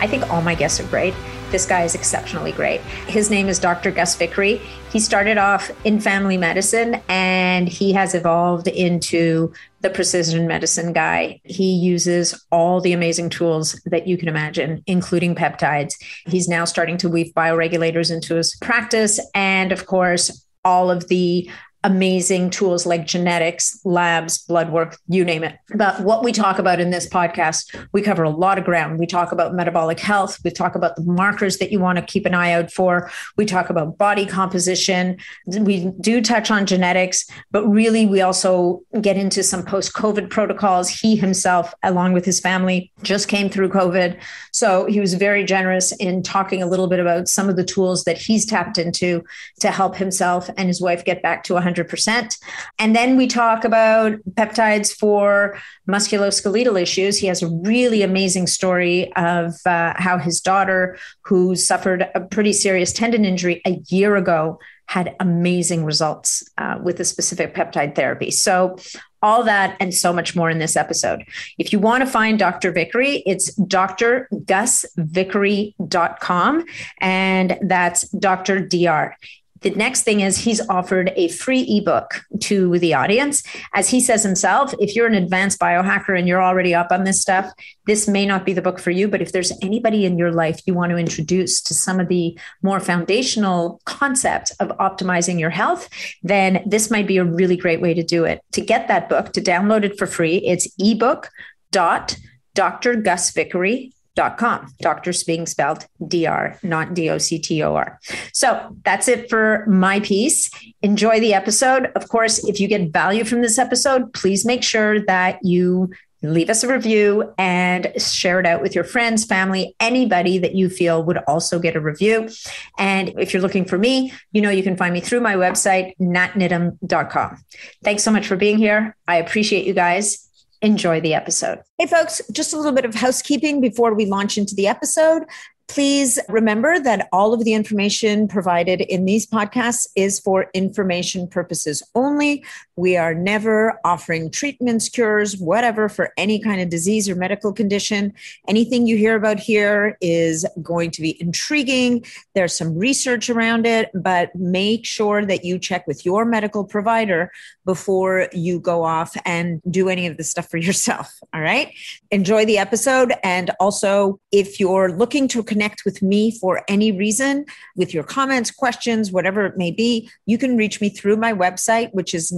I think all my guests are great. This guy is exceptionally great. His name is Dr. Gus Vickery. He started off in family medicine and he has evolved into the precision medicine guy. He uses all the amazing tools that you can imagine, including peptides. He's now starting to weave bioregulators into his practice. And of course, all of the amazing tools like genetics, labs, blood work, you name it. But what we talk about in this podcast, we cover a lot of ground. We talk about metabolic health, we talk about the markers that you want to keep an eye out for, we talk about body composition, we do touch on genetics, but really we also get into some post COVID protocols. He himself, along with his family, just came through COVID. So he was very generous in talking a little bit about some of the tools that he's tapped into to help himself and his wife get back to 100 100%. And then we talk about peptides for musculoskeletal issues. He has a really amazing story of uh, how his daughter, who suffered a pretty serious tendon injury a year ago, had amazing results uh, with a specific peptide therapy. So, all that and so much more in this episode. If you want to find Dr. Vickery, it's drgusvickery.com, and that's Dr. DR the next thing is he's offered a free ebook to the audience. As he says himself, if you're an advanced biohacker and you're already up on this stuff, this may not be the book for you. But if there's anybody in your life you want to introduce to some of the more foundational concepts of optimizing your health, then this might be a really great way to do it. To get that book, to download it for free, it's ebook dot Dr. Gus Vickery com. Doctors being spelled DR, not D O C T O R. So that's it for my piece. Enjoy the episode. Of course, if you get value from this episode, please make sure that you leave us a review and share it out with your friends, family, anybody that you feel would also get a review. And if you're looking for me, you know you can find me through my website, natnidham.com. Thanks so much for being here. I appreciate you guys enjoy the episode. Hey, folks, just a little bit of housekeeping before we launch into the episode. Please remember that all of the information provided in these podcasts is for information purposes only. We are never offering treatments, cures, whatever for any kind of disease or medical condition. Anything you hear about here is going to be intriguing. There's some research around it, but make sure that you check with your medical provider before you go off and do any of this stuff for yourself. All right. Enjoy the episode. And also, if you're looking to connect with me for any reason, with your comments, questions, whatever it may be, you can reach me through my website, which is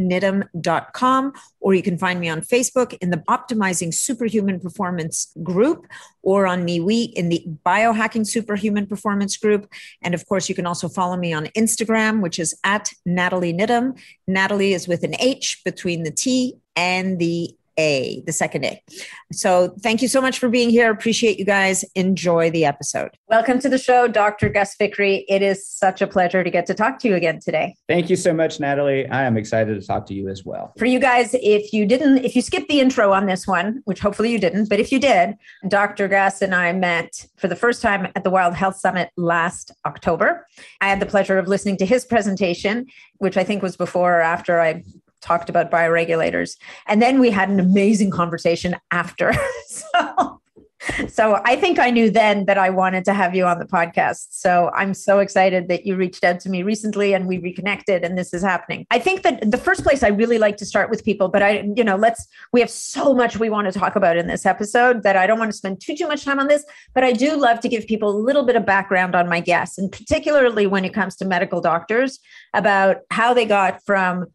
natnidham.com, or you can find me on Facebook in the Optimizing Superhuman Performance group, or on MeWe in the Biohacking Superhuman Performance group. And of course, you can also follow me on Instagram, which is at Nathalie Niddam. Nathalie is with an H between the T and the a, the second A. So thank you so much for being here. Appreciate you guys. Enjoy the episode. Welcome to the show, Dr. Gus Vickery. It is such a pleasure to get to talk to you again today. Thank you so much, Nathalie. I am excited to talk to you as well. For you guys, if you didn't, if you skipped the intro on this one, which hopefully you didn't, but if you did, Dr. Gus and I met for the first time at the Wild Health Summit last October. I had the pleasure of listening to his presentation, which I think was before or after I talked about bioregulators. And then we had an amazing conversation after. so, so I think I knew then that I wanted to have you on the podcast. So I'm so excited that you reached out to me recently and we reconnected and this is happening. I think that the first place I really like to start with people, but I, you know, let's, we have so much we want to talk about in this episode that I don't want to spend too, too much time on this, but I do love to give people a little bit of background on my guests and particularly when it comes to medical doctors about how they got from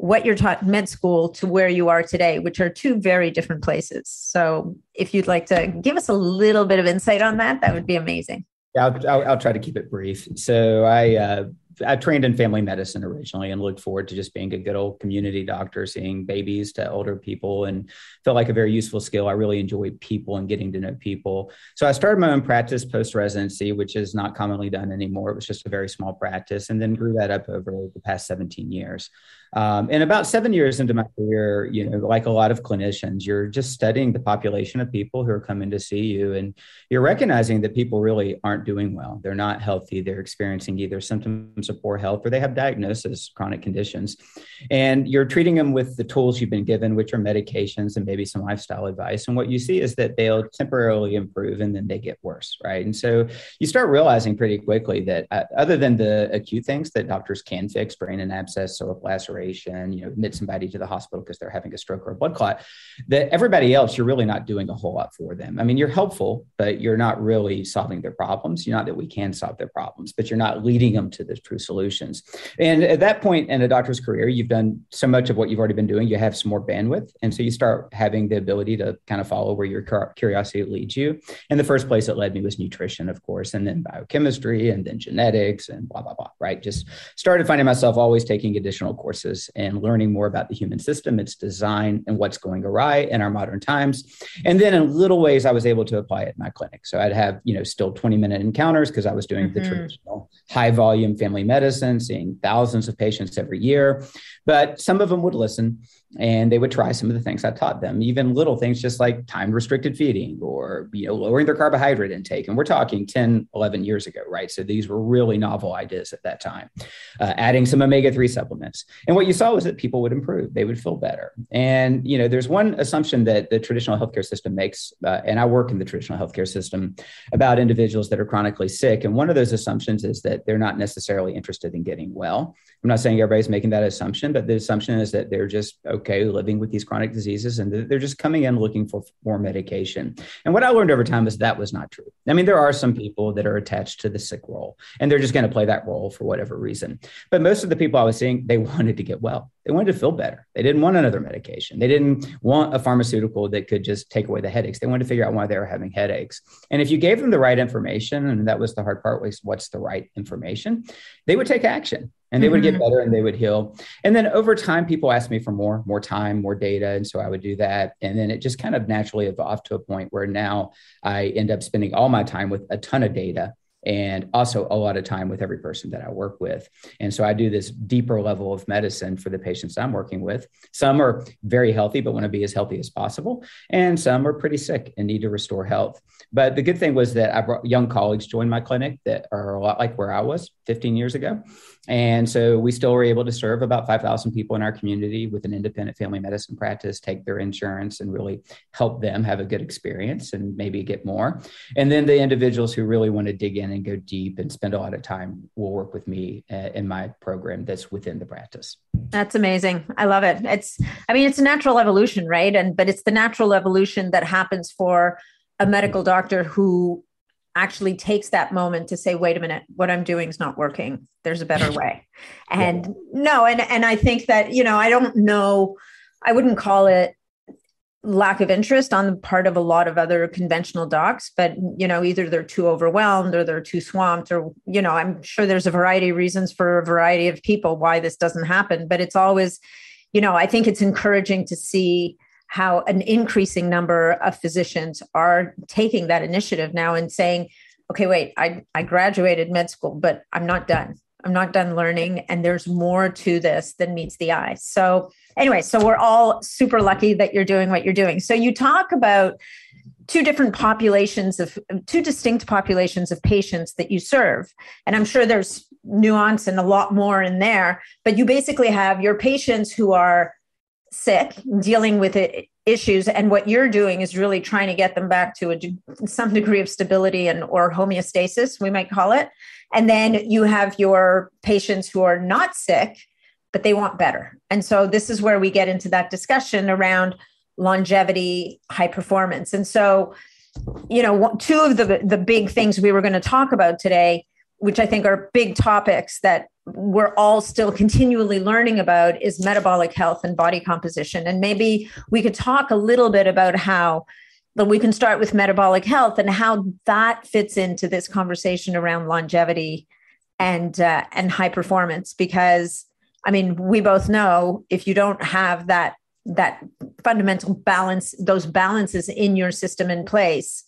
what you're taught med school to where you are today, which are two very different places. So, if you'd like to give us a little bit of insight on that, that would be amazing. Yeah, I'll, I'll, I'll try to keep it brief. So, I uh, I trained in family medicine originally and looked forward to just being a good old community doctor, seeing babies to older people, and felt like a very useful skill. I really enjoy people and getting to know people. So I started my own practice post residency, which is not commonly done anymore. It was just a very small practice, and then grew that up over the past 17 years. Um, and about seven years into my career, you know, like a lot of clinicians, you're just studying the population of people who are coming to see you, and you're recognizing that people really aren't doing well. They're not healthy. They're experiencing either symptoms of poor health or they have diagnosis chronic conditions, and you're treating them with the tools you've been given, which are medications and maybe some lifestyle advice. And what you see is that they'll temporarily improve and then they get worse, right? And so you start realizing pretty quickly that uh, other than the acute things that doctors can fix, brain and abscess, so laceration operation, you know, admit somebody to the hospital because they're having a stroke or a blood clot, that everybody else, you're really not doing a whole lot for them. I mean, you're helpful, but you're not really solving their problems. You're not that we can solve their problems, but you're not leading them to the true solutions. And at that point in a doctor's career, you've done so much of what you've already been doing, you have some more bandwidth. And so you start having the ability to kind of follow where your curiosity leads you. In the first place, it led me was nutrition, of course, and then biochemistry and then genetics and blah, blah, blah, right? Just started finding myself always taking additional courses and learning more about the human system, its design, and what's going awry in our modern times. And then in little ways, I was able to apply it in my clinic. So I'd have, you know, still 20 minute encounters because I was doing mm-hmm. the traditional high volume family medicine, seeing thousands of patients every year. But some of them would listen and they would try some of the things I taught them, even little things just like time restricted feeding or you know lowering their carbohydrate intake. And we're talking 10, 11 years ago, right? So these were really novel ideas at that time. Uh, adding some omega-3 supplements. And what you saw was that people would improve, they would feel better. And you know, there's one assumption that the traditional healthcare system makes, uh, and I work in the traditional healthcare system about individuals that are chronically sick. And one of those assumptions is that they're not necessarily interested in getting well. I'm not saying everybody's making that assumption, but the assumption is that they're just okay living with these chronic diseases and they're just coming in looking for more medication. And what I learned over time is that was not true. I mean, there are some people that are attached to the sick role and they're just going to play that role for whatever reason. But most of the people I was seeing, they wanted to get well. They wanted to feel better. They didn't want another medication. They didn't want a pharmaceutical that could just take away the headaches. They wanted to figure out why they were having headaches. And if you gave them the right information, and that was the hard part was what's the right information, they would take action and they would get mm-hmm. better and they would heal. And then over time, people asked me for more, more time, more data. And so I would do that. And then it just kind of naturally evolved to a point where now I end up spending all my time with a ton of data and also a lot of time with every person that I work with. And so I do this deeper level of medicine for the patients I'm working with. Some are very healthy, but want to be as healthy as possible. And some are pretty sick and need to restore health. But the good thing was that I brought young colleagues joined my clinic that are a lot like where I was 15 years ago. And so we still were able to serve about 5,000 people in our community with an independent family medicine practice, take their insurance and really help them have a good experience and maybe get more. And then the individuals who really want to dig in and go deep and spend a lot of time will work with me uh, in my program that's within the practice. That's amazing. I love it. It's, I mean, it's a natural evolution, right? And, but it's the natural evolution that happens for a medical doctor who actually takes that moment to say wait a minute what i'm doing is not working there's a better way and yeah. no and and i think that you know i don't know i wouldn't call it lack of interest on the part of a lot of other conventional docs but you know either they're too overwhelmed or they're too swamped or you know i'm sure there's a variety of reasons for a variety of people why this doesn't happen but it's always you know i think it's encouraging to see how an increasing number of physicians are taking that initiative now and saying okay wait i i graduated med school but i'm not done i'm not done learning and there's more to this than meets the eye so anyway, so we're all super lucky that you're doing what you're doing. So you talk about two different populations of two distinct populations of patients that you serve. And I'm sure there's nuance and a lot more in there, but you basically have your patients who are sick, dealing with it, issues and what you're doing is really trying to get them back to a, some degree of stability and or homeostasis we might call it and then you have your patients who are not sick but they want better. And so this is where we get into that discussion around longevity, high performance. And so, you know, two of the the big things we were going to talk about today, which I think are big topics that we're all still continually learning about is metabolic health and body composition. And maybe we could talk a little bit about how but we can start with metabolic health and how that fits into this conversation around longevity and uh, and high performance because I mean we both know if you don't have that that fundamental balance those balances in your system in place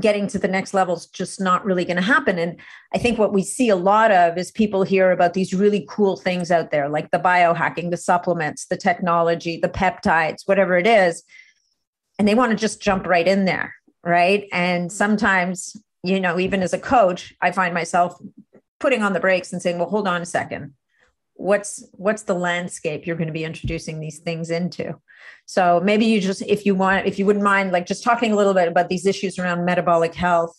getting to the next level is just not really going to happen. And i think what we see a lot of is people hear about these really cool things out there like the biohacking the supplements the technology the peptides whatever it is and they want to just jump right in there right? And sometimes you know even as a coach i find myself putting on the brakes and saying well hold on a second what's what's the landscape you're going to be introducing these things into so maybe you just if you want if you wouldn't mind like just talking a little bit about these issues around metabolic health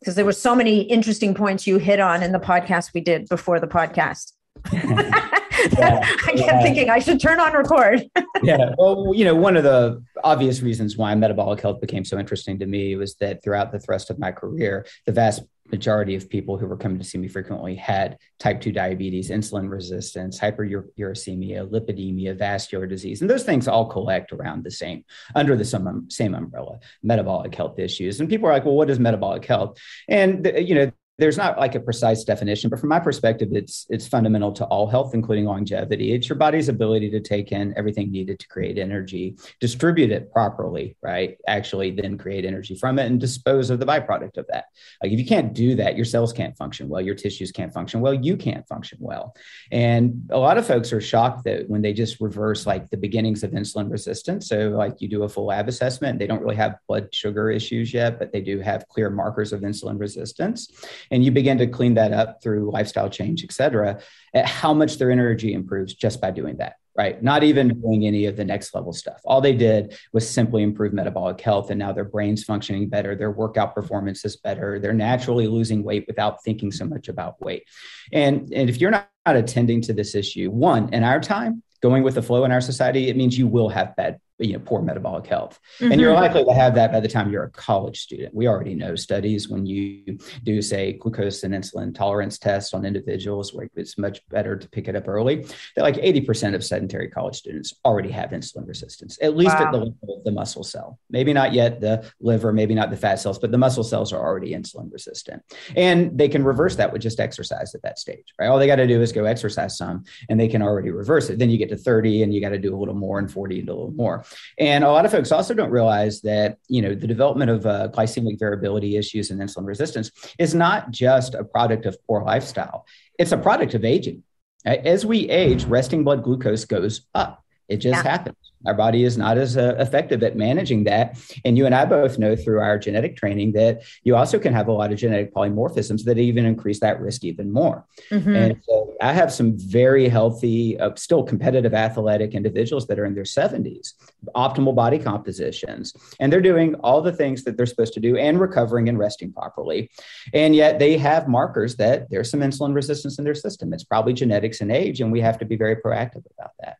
because there were so many interesting points you hit on in the podcast we did before the podcast yeah, I kept yeah. thinking I should turn on record. yeah. Well, you know, one of the obvious reasons why metabolic health became so interesting to me was that throughout the thrust of my career, the vast majority of people who were coming to see me frequently had type 2 diabetes, insulin resistance, hyperuricemia, lipidemia, vascular disease. And those things all collect around the same, under the same, um, same umbrella, metabolic health issues. And people are like, well, what is metabolic health? And, you know, there's not like a precise definition, but from my perspective, it's it's fundamental to all health, including longevity. It's your body's ability to take in everything needed to create energy, distribute it properly, right? Actually, then create energy from it and dispose of the byproduct of that. Like if you can't do that, your cells can't function well, your tissues can't function well, you can't function well. And a lot of folks are shocked that when they just reverse like the beginnings of insulin resistance. So like you do a full lab assessment, they don't really have blood sugar issues yet, but they do have clear markers of insulin resistance and you begin to clean that up through lifestyle change, et cetera, at how much their energy improves just by doing that, right? Not even doing any of the next level stuff. All they did was simply improve metabolic health. And now their brain's functioning better, their workout performance is better, they're naturally losing weight without thinking so much about weight. And, and if you're not, not attending to this issue, one, in our time, going with the flow in our society, it means you will have bad you know poor metabolic health. Mm-hmm. and you're likely to have that by the time you're a college student. We already know studies when you do say glucose and insulin tolerance tests on individuals where it's much better to pick it up early that like 80% of sedentary college students already have insulin resistance at least wow. at the level of the muscle cell. Maybe not yet the liver maybe not the fat cells but the muscle cells are already insulin resistant. And they can reverse that with just exercise at that stage right? All they got to do is go exercise some and they can already reverse it. Then you get to 30 and you got to do a little more and 40 and a little more and a lot of folks also don't realize that, you know, the development of uh, glycemic variability issues and insulin resistance is not just a product of poor lifestyle. It's a product of aging. As we age, resting blood glucose goes up. It just yeah. happens. Our body is not as uh, effective at managing that. And you and I both know through our genetic training that you also can have a lot of genetic polymorphisms that even increase that risk even more. Mm-hmm. And so I have some very healthy, uh, still competitive athletic individuals that are in their 70s, optimal body compositions, and they're doing all the things that they're supposed to do and recovering and resting properly. And yet they have markers that there's some insulin resistance in their system. It's probably genetics and age, and we have to be very proactive about that.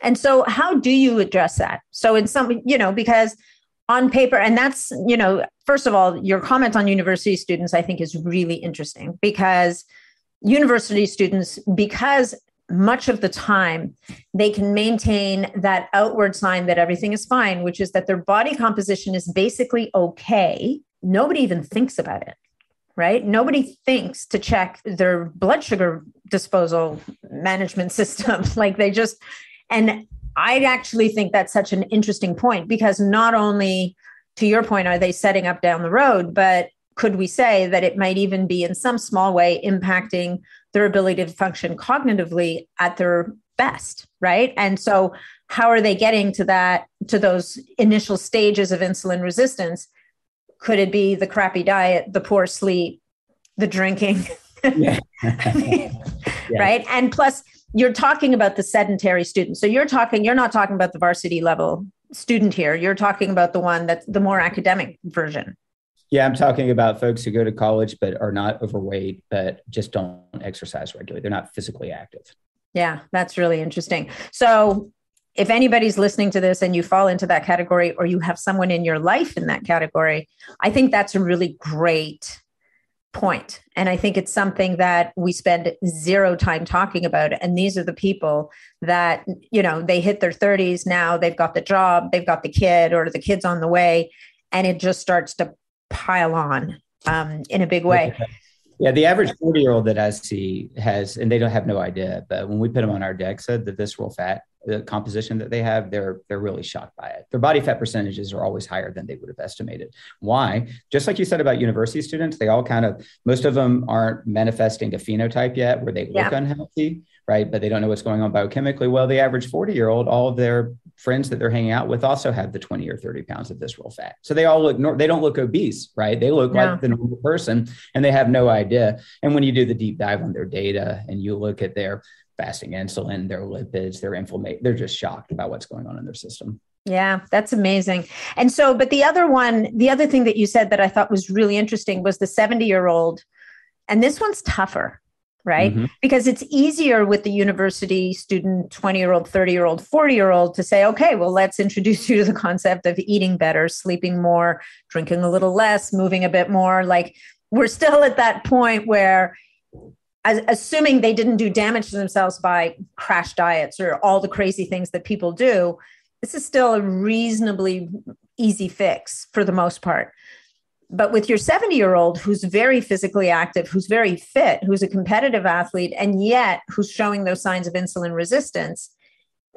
And so, how do you address that? So, in some, you know, because on paper, and that's, you know, first of all, your comment on university students, I think, is really interesting because university students, because much of the time they can maintain that outward sign that everything is fine, which is that their body composition is basically okay. Nobody even thinks about it right? Nobody thinks to check their blood sugar disposal management system. like they just, and I actually think that's such an interesting point because not only, to your point, are they setting up down the road, but could we say that it might even be in some small way impacting their ability to function cognitively at their best, right? And so, how are they getting to that, to those initial stages of insulin resistance? Could it be the crappy diet, the poor sleep, the drinking? yeah. yeah. Right. And plus, you're talking about the sedentary student. So you're talking, you're not talking about the varsity level student here. You're talking about the one that's the more academic version. Yeah, I'm talking about folks who go to college but are not overweight, but just don't exercise regularly. They're not physically active. Yeah, that's really interesting. So if anybody's listening to this and you fall into that category or you have someone in your life in that category, I think that's a really great point. And I think it's something that we spend zero time talking about. And these are the people that, you know, they hit their 30s now, they've got the job, they've got the kid, or the kid's on the way, and it just starts to pile on um, in a big way. Yeah, the average 40 year old that I see has, and they don't have no idea, but when we put them on our DEXA, the visceral fat the composition that they have, they're they're really shocked by it. Their body fat percentages are always higher than they would have estimated. Why? Just like you said about university students, they all kind of most of them aren't manifesting a phenotype yet where they look unhealthy, right? But they don't know what's going on biochemically. Well, the average 40 year old, all of their friends that they're hanging out with also have the 20 or 30 pounds of visceral fat. So they all look, they don't look obese, right? They look yeah. like the normal person and they have no idea. And when you do the deep dive on their data and you look at their fasting insulin, their lipids, their inflammation, they're just shocked about what's going on in their system. Yeah, that's amazing. And so, but the other one, the other thing that you said that I thought was really interesting was the 70 year old. And this one's tougher right? Mm-hmm. Because it's easier with the university student, 20 year old, 30 year old, 40 year old to say, okay, well, let's introduce you to the concept of eating better, sleeping more, drinking a little less, moving a bit more. Like we're still at that point where, as, assuming they didn't do damage to themselves by crash diets or all the crazy things that people do, this is still a reasonably easy fix for the most part. But with your 70 year old who's very physically active, who's very fit, who's a competitive athlete, and yet who's showing those signs of insulin resistance,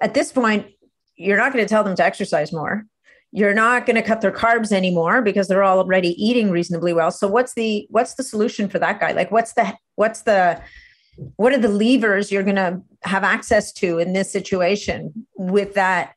at this point, you're not going to tell them to exercise more. You're not going to cut their carbs anymore because they're already eating reasonably well. So what's the what's the solution for that guy? Like what's the what's the what are the levers you're going to have access to in this situation with that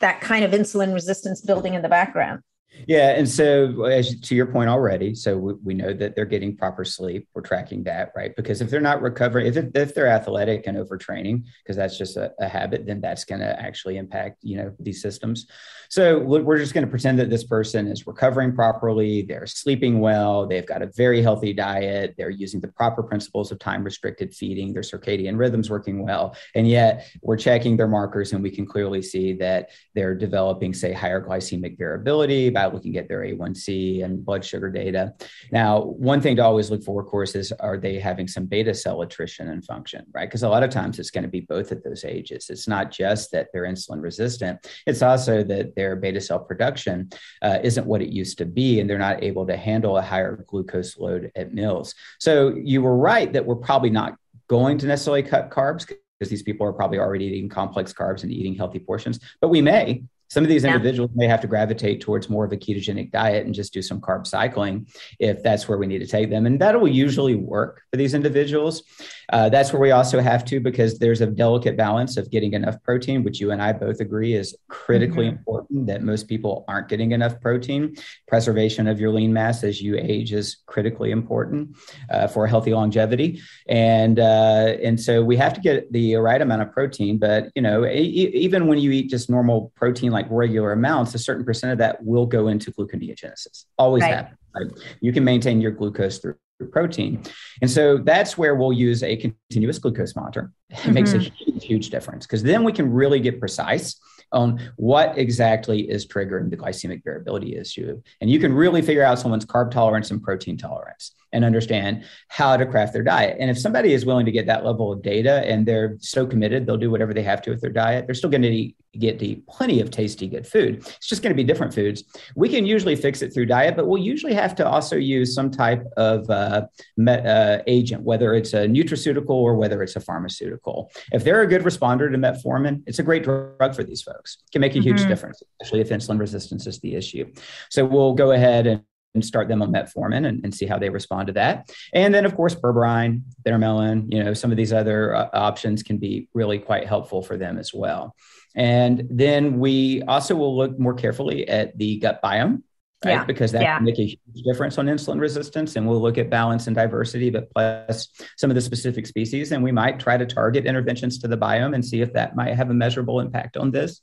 that kind of insulin resistance building in the background? Yeah, and so as to your point already, so we, we, know that they're getting proper sleep. We're tracking that, right? Because if they're not recovering, if if they're athletic and overtraining, because that's just a, a habit, then that's going to actually impact you know these systems. So we're just going to pretend that this person is recovering properly. They're sleeping well. They've got a very healthy diet. They're using the proper principles of time restricted feeding. Their circadian rhythms working well, and yet we're checking their markers, and we can clearly see that they're developing, say, higher glycemic variability by looking get their A1C and blood sugar data. Now, one thing to always look for, of course, is are they having some beta cell attrition and function, right? Because a lot of times it's going to be both at those ages. It's not just that they're insulin resistant, it's also that their beta cell production uh, isn't what it used to be, and they're not able to handle a higher glucose load at meals. So you were right that we're probably not going to necessarily cut carbs because these people are probably already eating complex carbs and eating healthy portions, but we may some of these yeah. individuals may have to gravitate towards more of a ketogenic diet and just do some carb cycling if that's where we need to take them. And that will usually work for these individuals. Uh, that's where we also have to, because there's a delicate balance of getting enough protein, which you and I both agree is critically mm-hmm. important, that most people aren't getting enough protein. Preservation of your lean mass as you age is critically important uh, for healthy longevity. And, uh, and so we have to get the right amount of protein. But, you know, e- even when you eat just normal protein, like regular amounts, a certain percent of that will go into gluconeogenesis. Always right. happen. Right? You can maintain your glucose through protein. And so that's where we'll use a continuous glucose monitor. It mm-hmm. makes a mm-hmm. huge, huge difference because then we can really get precise on what exactly is triggering the glycemic variability issue. And you can really figure out someone's carb tolerance and protein tolerance and understand how to craft their diet. And if somebody is willing to get that level of data and they're so committed, they'll do whatever they have to with their diet, they're still going to eat, get to eat plenty of tasty, good food. It's just going to be different foods. We can usually fix it through diet, but we'll usually have to also use some type of uh, met, uh, agent, whether it's a nutraceutical or whether it's a pharmaceutical. If they're a good responder to metformin, it's a great drug for these folks. It can make a huge mm-hmm. difference, especially if insulin resistance is the issue. So we'll go ahead and and start them on metformin and, and see how they respond to that. And then, of course, berberine, bittermelon, you know, some of these other uh, options can be really quite helpful for them as well. And then we also will look more carefully at the gut biome. Right? Yeah. Because that yeah. can make a huge difference on insulin resistance. And we'll look at balance and diversity, but plus some of the specific species. And we might try to target interventions to the biome and see if that might have a measurable impact on this.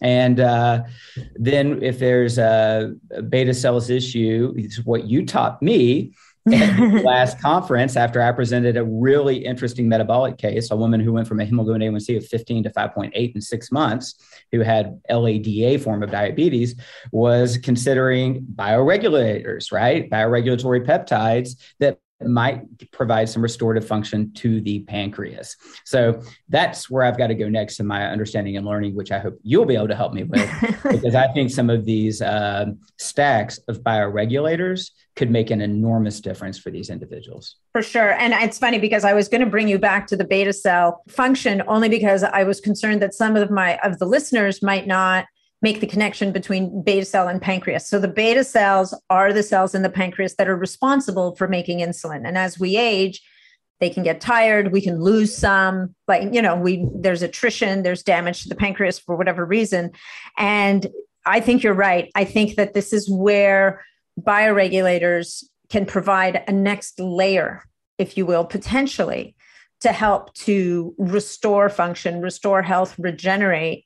And uh, then if there's a, beta cells issue, it's what you taught me last conference after I presented a really interesting metabolic case, a woman who went from a hemoglobin A1C of 15 to 5.8 in six months, who had LADA form of diabetes, was considering bioregulators, right? Bioregulatory peptides that might provide some restorative function to the pancreas. So that's where I've got to go next in my understanding and learning, which I hope you'll be able to help me with, because I think some of these uh, stacks of bioregulators could make an enormous difference for these individuals. For sure. And it's funny because I was going to bring you back to the beta cell function only because I was concerned that some of my of the listeners might not make the connection between beta cell and pancreas. So the beta cells are the cells in the pancreas that are responsible for making insulin. And as we age, they can get tired we can lose some like you know we there's attrition there's damage to the pancreas for whatever reason and i think you're right i think that this is where bioregulators can provide a next layer if you will potentially to help to restore function restore health regenerate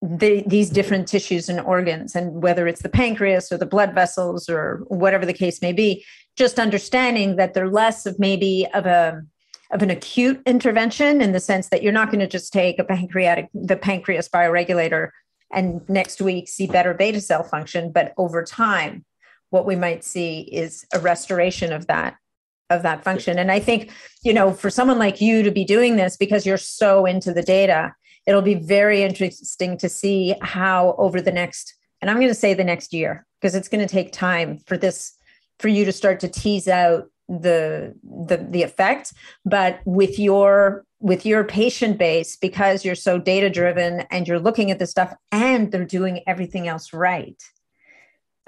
the, these different tissues and organs. And whether it's the pancreas or the blood vessels or whatever the case may be just understanding that they're less of maybe of a of an acute intervention in the sense that you're not going to just take a pancreatic the pancreas bioregulator and next week see better beta cell function but over time what we might see is a restoration of that of that function. And i think you know for someone like you to be doing this because you're so into the data it'll be very interesting to see how over the next and i'm going to say the next year because it's going to take time for this for you to start to tease out the the the effect. But with your with your patient base because you're so data driven and you're looking at the stuff and they're doing everything else right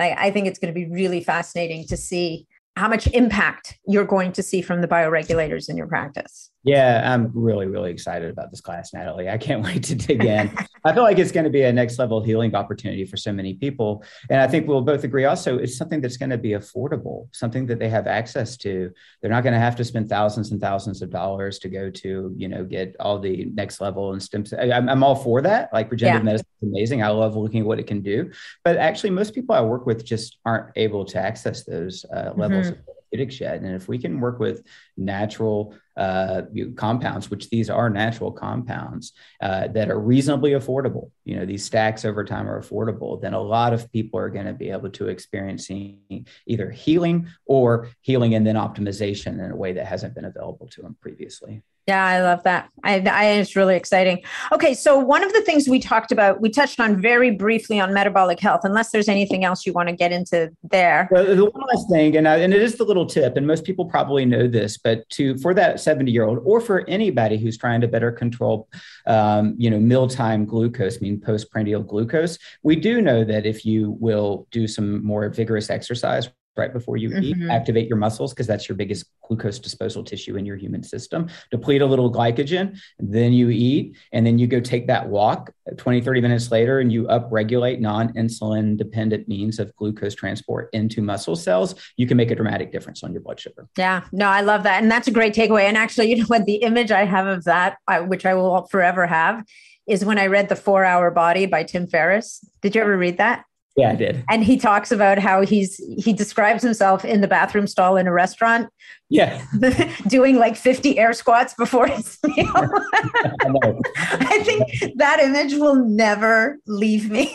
I, I think it's going to be really fascinating to see how much impact you're going to see from the bioregulators in your practice yeah, I'm really, really excited about this class, Nathalie. I can't wait to dig in. I feel like it's going to be a next level healing opportunity for so many people. And I think we'll both agree also it's something that's going to be affordable, something that they have access to. They're not going to have to spend thousands and thousands of dollars to go to, you know, get all the next level and stem I'm, I'm all for that. Like regenerative yeah. medicine is amazing. I love looking at what it can do. But actually, most people I work with just aren't able to access those uh, levels mm-hmm. Yet. And if we can work with natural, uh, compounds, which these are natural compounds uh, that are reasonably affordable. You know, these stacks over time are affordable. Then a lot of people are going to be able to experiencing either healing or healing and then optimization in a way that hasn't been available to them previously. Yeah, I love that. I, I, it's really exciting. Okay, so one of the things we talked about, we touched on very briefly on metabolic health. Unless there's anything else you want to get into there. Well, the one last thing, and I, and it is the little tip, and most people probably know this, but to for that 70 year old, or for anybody who's trying to better control, um, you know, mealtime glucose, I mean postprandial glucose, we do know that if you will do some more vigorous exercise right before you mm-hmm. eat, activate your muscles because that's your biggest glucose disposal tissue in your human system, deplete a little glycogen, then you eat, and then you go take that walk 20, 30 minutes later, and you upregulate non insulin dependent means of glucose transport into muscle cells. You can make a dramatic difference on your blood sugar. Yeah, no, I love that. And that's a great takeaway. And actually, you know what? The image I have of that, which I will forever have, is when I read The Four Hour Body by Tim Ferriss. Did you ever read that? Yeah, I did. And he talks about how he's he describes himself in the bathroom stall in a restaurant. Yeah. doing like 50 air squats before his meal. I, I think that image will never leave me.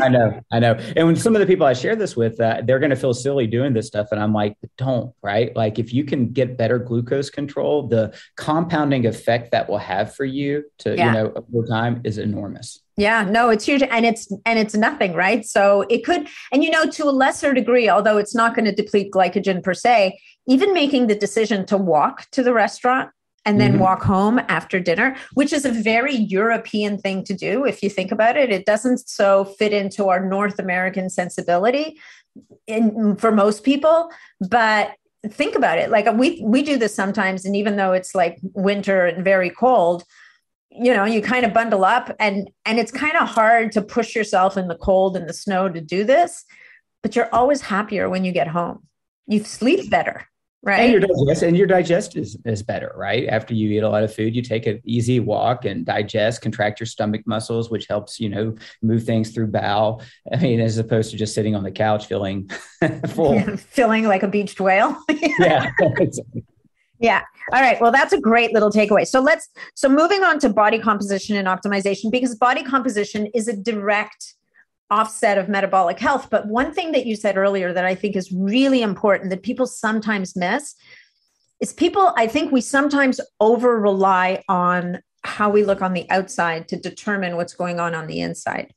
I know, I know. And when some of the people I share this with, uh, they're going to feel silly doing this stuff. And I'm like, don't, right? Like, if you can get better glucose control, the compounding effect that will have for you to, yeah. you know, over time is enormous. Yeah, no, it's huge and it's and it's nothing, right? So it could and you know to a lesser degree, although it's not going to deplete glycogen per se, even making the decision to walk to the restaurant and then mm-hmm. walk home after dinner, which is a very European thing to do if you think about it. It doesn't so fit into our North American sensibility in for most people, but think about it. Like we we do this sometimes and even though it's like winter and very cold, you know, you kind of bundle up and and it's kind of hard to push yourself in the cold and the snow to do this, but you're always happier when you get home. You sleep better right? and your digest and your digest is, is better right? After you eat a lot of food you take an easy walk and digest contract your stomach muscles which helps you know move things through bowel. I mean as opposed to just sitting on the couch feeling full. Yeah, feeling like a beached whale. Yeah Yeah. All right. Well, that's a great little takeaway. So let's, so moving on to body composition and optimization, because body composition is a direct offset of metabolic health. But one thing that you said earlier that I think is really important that people sometimes miss is people, I think we sometimes over rely on how we look on the outside to determine what's going on on the inside.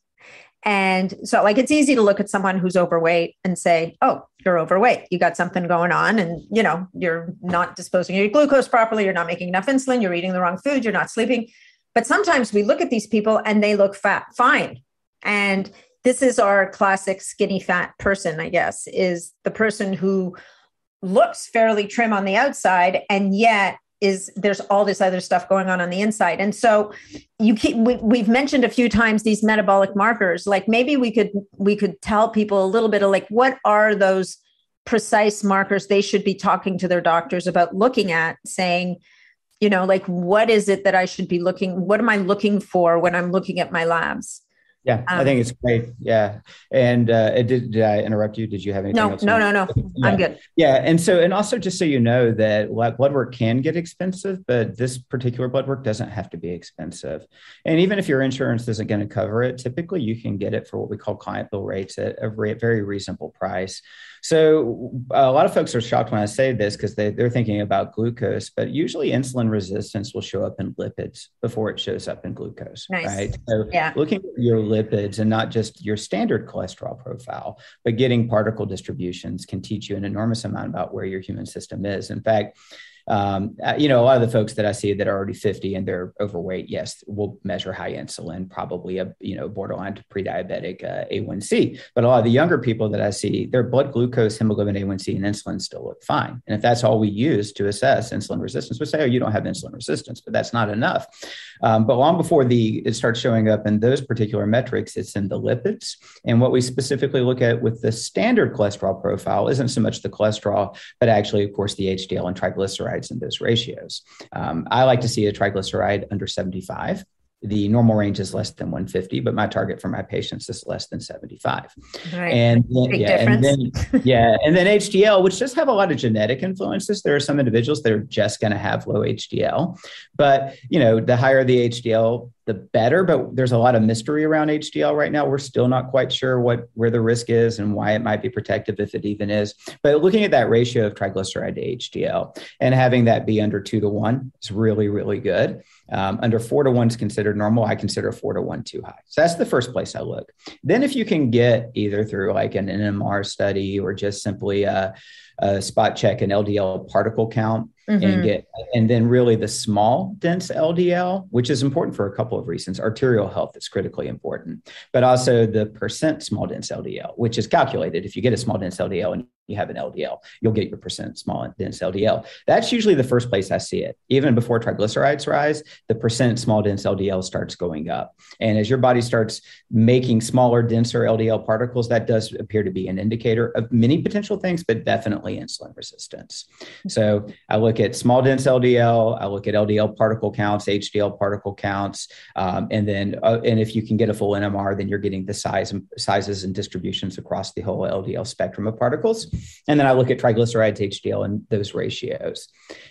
And so, like, it's easy to look at someone who's overweight and say, oh, you're overweight. You got something going on, and, you know, you're not disposing your glucose properly. You're not making enough insulin. You're eating the wrong food. You're not sleeping. But sometimes we look at these people and they look fat, fine. And this is our classic skinny fat person, I guess, is the person who looks fairly trim on the outside and yet is there's all this other stuff going on on the inside. And so you keep we, we've mentioned a few times these metabolic markers. Like maybe we could we could tell people a little bit of like what are those precise markers they should be talking to their doctors about looking at saying you know like what is it that i should be looking what am i looking for when i'm looking at my labs yeah, um, I think it's great. Yeah, and uh, did, did I interrupt you? Did you have anything? No, else no, no, no. Yeah. I'm good. Yeah, and so and also just so you know that blood work can get expensive, but this particular blood work doesn't have to be expensive. And even if your insurance isn't going to cover it, typically you can get it for what we call client bill rates at a very reasonable price. So a lot of folks are shocked when I say this because they, they're thinking about glucose, but usually insulin resistance will show up in lipids before it shows up in glucose. Nice. Right. So yeah. looking at your lipids and not just your standard cholesterol profile, but getting particle distributions can teach you an enormous amount about where your human system is. In fact, um, uh, you know, a lot of the folks that I see that are already 50 and they're overweight, yes, will measure high insulin, probably a, you know, borderline to pre-diabetic uh, A1C. But a lot of the younger people that I see, their blood glucose, hemoglobin A1C, and insulin still look fine. And if that's all we use to assess insulin resistance, we say, oh, you don't have insulin resistance, but that's not enough. Um, but long before the it starts showing up in those particular metrics, it's in the lipids. And what we specifically look at with the standard cholesterol profile isn't so much the cholesterol, but actually, of course, the HDL and triglycerides in those ratios. Um, I like to see a triglyceride under 75 the normal range is less than 150 but my target for my patients is less than 75 right. and then, Big yeah difference. and then yeah and then hdl which does have a lot of genetic influences there are some individuals that are just going to have low hdl but you know the higher the hdl the better but there's a lot of mystery around hdl right now we're still not quite sure what where the risk is and why it might be protective if it even is but looking at that ratio of triglyceride to hdl and having that be under two to one is really really good um, under four to one is considered normal. I consider four to one too high. So that's the first place I look. Then, if you can get either through like an NMR study or just simply a, a spot check an LDL particle count mm-hmm. and get, and then really the small dense LDL, which is important for a couple of reasons. Arterial health is critically important, but also the percent small dense LDL, which is calculated. If you get a small dense LDL and you have an LDL, you'll get your percent small dense LDL. That's usually the first place I see it. Even before triglycerides rise, the percent small dense LDL starts going up. And as your body starts making smaller, denser LDL particles, that does appear to be an indicator of many potential things, but definitely insulin resistance. So I look at small dense LDL, I look at LDL particle counts, HDL particle counts, um, and then uh, and if you can get a full NMR, then you're getting the size and sizes and distributions across the whole LDL spectrum of particles. And then I look at triglycerides, HDL, and those ratios.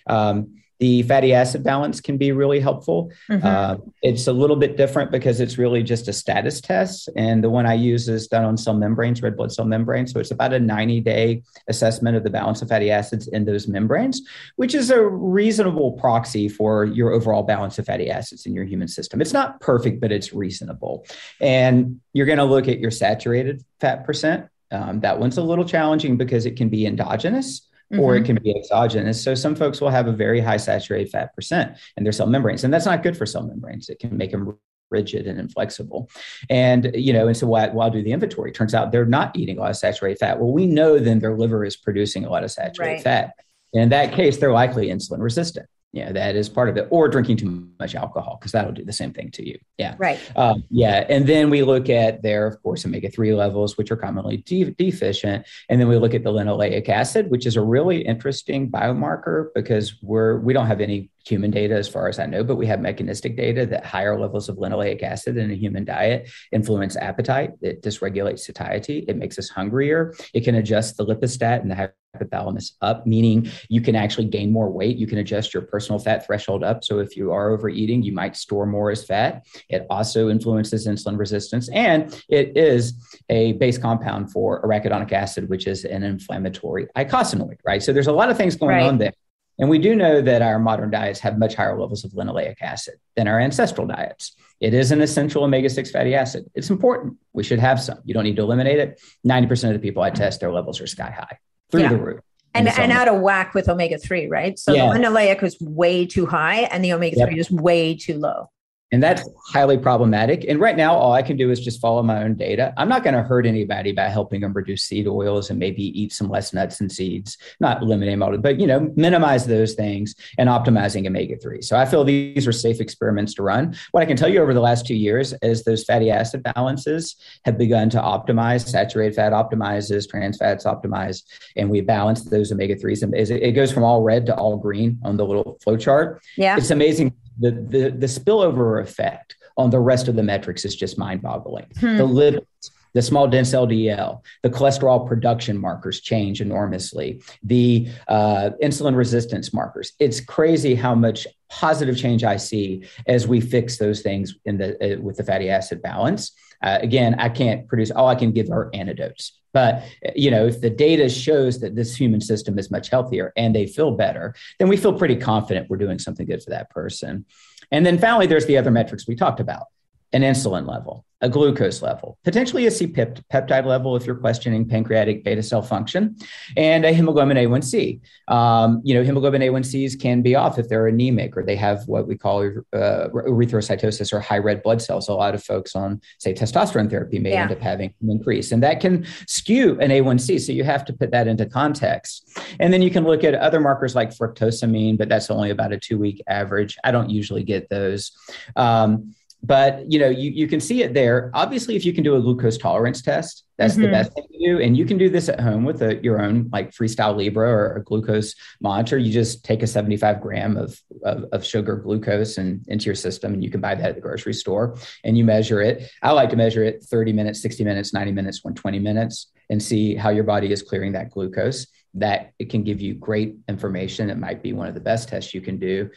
Um, the fatty acid balance can be really helpful. Mm-hmm. Uh, it's a little bit different because it's really just a status test. And the one I use is done on cell membranes, red blood cell membranes. So it's about a 90 day assessment of the balance of fatty acids in those membranes, which is a reasonable proxy for your overall balance of fatty acids in your human system. It's not perfect, but it's reasonable. And you're going to look at your saturated fat percent um, that one's a little challenging because it can be endogenous mm-hmm. or it mm-hmm. can be exogenous. So some folks will have a very high saturated fat percent in their cell membranes, and that's not good for cell membranes. It can make them rigid and inflexible. And, you know, and so while, while do the inventory, turns out they're not eating a lot of saturated fat. Well, we know then their liver is producing a lot of saturated right. fat. And in that case, they're likely insulin resistant yeah that is part of it or drinking too much alcohol because that'll do the same thing to you yeah right um, yeah and then we look at their of course omega-3 levels which are commonly de- deficient and then we look at the linoleic acid which is a really interesting biomarker because we're we don't have any human data as far as I know, but we have mechanistic data that higher levels of linoleic acid in a human diet influence appetite. It dysregulates satiety. It makes us hungrier. It can adjust the lipostat and the hypothalamus up, meaning you can actually gain more weight. You can adjust your personal fat threshold up. So if you are overeating, you might store more as fat. It also influences insulin resistance. And it is a base compound for arachidonic acid, which is an inflammatory eicosanoid, right? So there's a lot of things going right. on there. And we do know that our modern diets have much higher levels of linoleic acid than our ancestral diets. It is an essential omega 6 fatty acid. It's important. We should have some. You don't need to eliminate it. 90% of the people I test, their levels are sky high through yeah. the roof. And, and out of whack with omega 3, right? So yeah. the linoleic was way too high and the omega 3 yep. is way too low. And that's highly problematic. And right now, all I can do is just follow my own data. I'm not going to hurt anybody by helping them reduce seed oils and maybe eat some less nuts and seeds, not eliminate all, but you know, minimize those things and optimizing omega 3. So I feel these are safe experiments to run. What I can tell you over the last two years is those fatty acid balances have begun to optimize, saturated fat optimizes, trans fats optimize, and we balance those omega 3s. And it goes from all red to all green on the little flow chart. Yeah. It's amazing the, the, the spillover effect on the rest of the metrics is just mind boggling. Hmm. The lipids, the small dense LDL, the cholesterol production markers change enormously. The uh, insulin resistance markers. It's crazy how much positive change I see as we fix those things in the uh, with the fatty acid balance. Uh, again, I can't produce. All I can give are antidotes. But you know, if the data shows that this human system is much healthier and they feel better, then we feel pretty confident we're doing something good for that person. And then finally, there's the other metrics we talked about an insulin level, a glucose level, potentially a C peptide level if you're questioning pancreatic beta cell function, and a hemoglobin A1C. Um, you know, hemoglobin A1Cs can be off if they're anemic or they have what we call uh, erythrocytosis or high red blood cells. So a lot of folks on, say, testosterone therapy may yeah. end up having an increase, and that can skew an A1C. So you have to put that into context. And then you can look at other markers like fructosamine, but that's only about a two week average. I don't usually get those. Um, but you know you, you can see it there. Obviously if you can do a glucose tolerance test that's mm-hmm. the best thing to do. And you can do this at home with a, your own like freestyle libre or a glucose monitor. You just take a 75 gram of, of, of, sugar glucose and into your system and you can buy that at the grocery store and you measure it. I like to measure it 30 minutes 60 minutes 90 minutes 120 minutes and see how your body is clearing that glucose that it can give you great information it might be one of the best tests you can do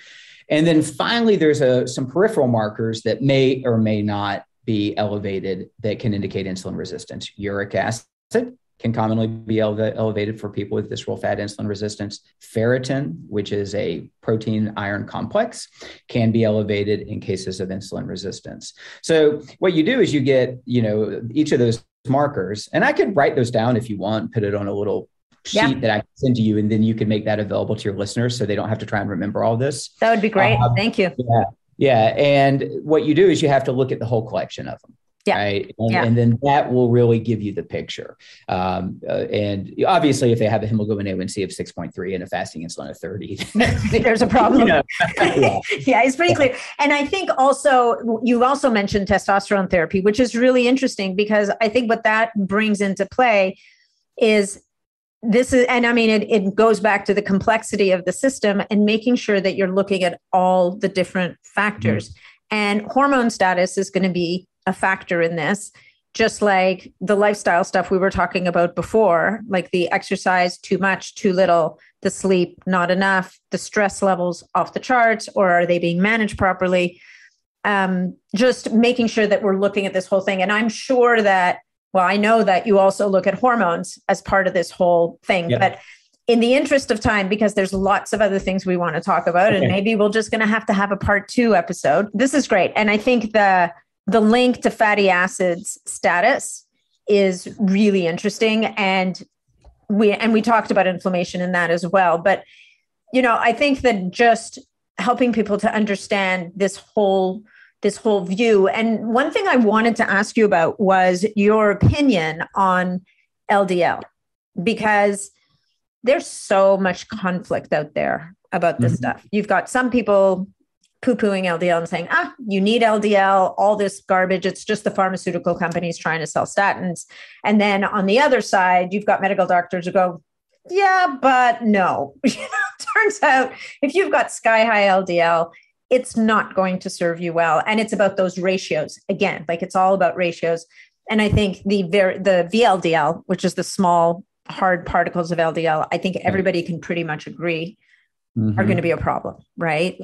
and then finally, there's a, some peripheral markers that may or may not be elevated that can indicate insulin resistance. Uric acid can commonly be elevated for people with visceral fat insulin resistance. Ferritin, which is a protein iron complex, can be elevated in cases of insulin resistance. So what you do is you get, you know, each of those markers, and I could write those down if you want, put it on a little sheet yeah. that I can send to you, and then you can make that available to your listeners so they don't have to try and remember all this. That would be great. Um, Thank you. Yeah. Yeah. And what you do is you have to look at the whole collection of them. Yeah. Right. And, yeah. and, then that will really give you the picture. Um, uh, and obviously, if they have a hemoglobin A1C of 6.3 and a fasting insulin of 30, there's a problem. You know, yeah. yeah. it's pretty clear. And I think also, you also mentioned testosterone therapy, which is really interesting because I think what that brings into play is this is and i mean it, it goes back to the complexity of the system and making sure that you're looking at all the different factors. Mm-hmm. and hormone status is going to be a factor in this just like the lifestyle stuff we were talking about before like the exercise too much too little the sleep not enough the stress levels off the charts or are they being managed properly? Um, just making sure that we're looking at this whole thing. And i'm sure that well, I know that you also look at hormones as part of this whole thing, yep. but in the interest of time, because there's lots of other things we want to talk about, okay. and maybe we're just going to have to have a part two episode. This is great, and I think the the link to fatty acids status is really interesting, and we and we talked about inflammation in that as well. But you know, I think that just helping people to understand this whole this whole view. And one thing I wanted to ask you about was your opinion on LDL, because there's so much conflict out there about this mm-hmm. stuff. You've got some people poo pooing LDL and saying, ah, you need LDL, all this garbage. It's just the pharmaceutical companies trying to sell statins. And then on the other side, you've got medical doctors who go, yeah, but no. Turns out if you've got sky high LDL, it's not going to serve you well. And it's about those ratios again like it's all about ratios. And i think the ver- the vldl which is the small hard particles of ldl i think everybody can pretty much agree mm-hmm. are going to be a problem right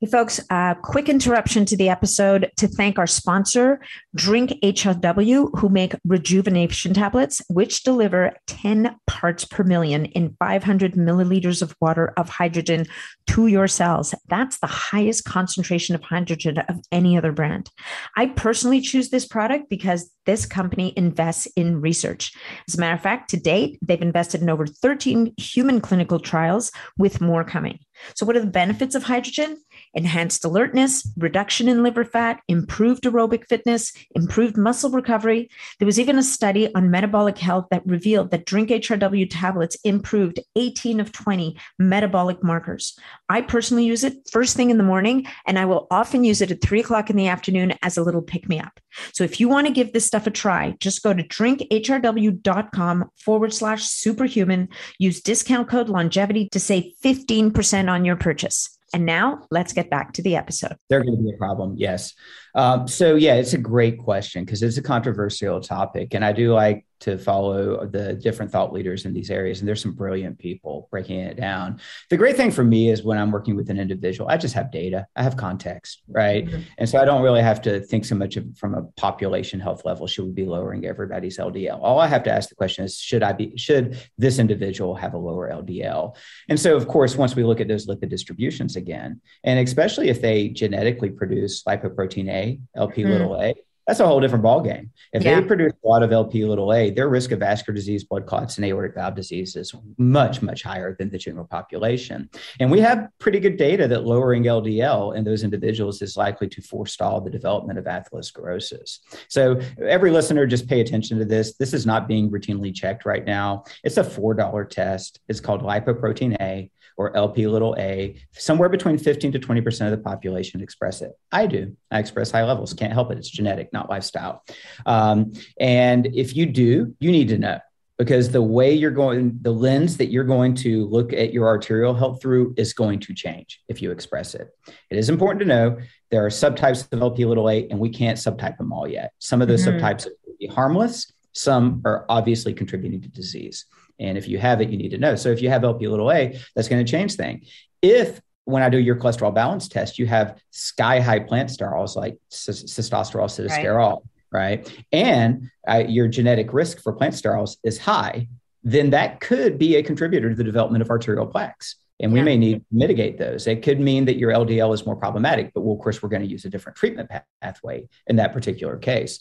Hey, folks, uh, quick interruption to the episode to thank our sponsor, Drink HRW, who make rejuvenation tablets, which deliver 10 parts per million in 500 milliliters of water of hydrogen to your cells. That's the highest concentration of hydrogen of any other brand. I personally choose this product because this company invests in research. As a matter of fact, to date, they've invested in over 13 human clinical trials with more coming. So, what are the benefits of hydrogen? Enhanced alertness, reduction in liver fat, improved aerobic fitness, improved muscle recovery. There was even a study on metabolic health that revealed that Drink HRW tablets improved 18 of 20 metabolic markers. I personally use it first thing in the morning, and I will often use it at three o'clock in the afternoon as a little pick me up. So if you want to give this stuff a try, just go to drinkhrw.com forward slash superhuman. Use discount code longevity to save 15% on your purchase. And now let's get back to the episode. They're going to be a problem. Yes. Um, so, yeah, it's a great question because it's a controversial topic. And I do like to follow the different thought leaders in these areas. And there's some brilliant people breaking it down. The great thing for me is when I'm working with an individual, I just have data, I have context, right? Mm-hmm. And so I don't really have to think so much of from a population health level. Should we be lowering everybody's LDL? All I have to ask the question is, should I be, should this individual have a lower LDL? And so, of course, once we look at those lipid distributions again, and especially if they genetically produce lipoprotein A, LP mm-hmm. little a, that's a whole different ballgame. If yeah. they produce a lot of LP little a, their risk of vascular disease, blood clots, and aortic valve disease is much, much higher than the general population. And we have pretty good data that lowering LDL in those individuals is likely to forestall the development of atherosclerosis. So every listener, just pay attention to this. This is not being routinely checked right now. It's a $4 test. It's called lipoprotein A or LP little a, somewhere between 15 to 20% of the population express it. I do. I express high levels. Can't help it. It's genetic, not lifestyle. Um, and if you do, you need to know because the way you're going, the lens that you're going to look at your arterial health through is going to change if you express it. It is important to know there are subtypes of LP little a, and we can't subtype them all yet. Some of those mm-hmm. subtypes are harmless, some are obviously contributing to disease. And if you have it, you need to know. So if you have LP little a, that's going to change things. If when I do your cholesterol balance test, you have sky high plant sterols like cystosterol, sitosterol, right? right? And uh, your genetic risk for plant sterols is high, then that could be a contributor to the development of arterial plaques. And we yeah. may need to mitigate those. It could mean that your LDL is more problematic, but we'll, of course, we're going to use a different treatment pathway in that particular case.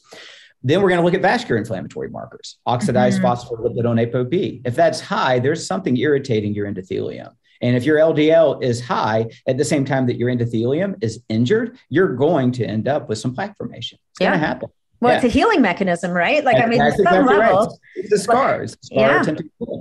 Then we're going to look at vascular inflammatory markers, oxidized mm-hmm. phospholipid on ApoB. If that's high, there's something irritating your endothelium. And if your LDL is high at the same time that your endothelium is injured, you're going to end up with some plaque formation. It's yeah. going to happen. Well, yeah. it's a healing mechanism, right? Like, I mean, That's exactly level, right. It's the scars. yeah.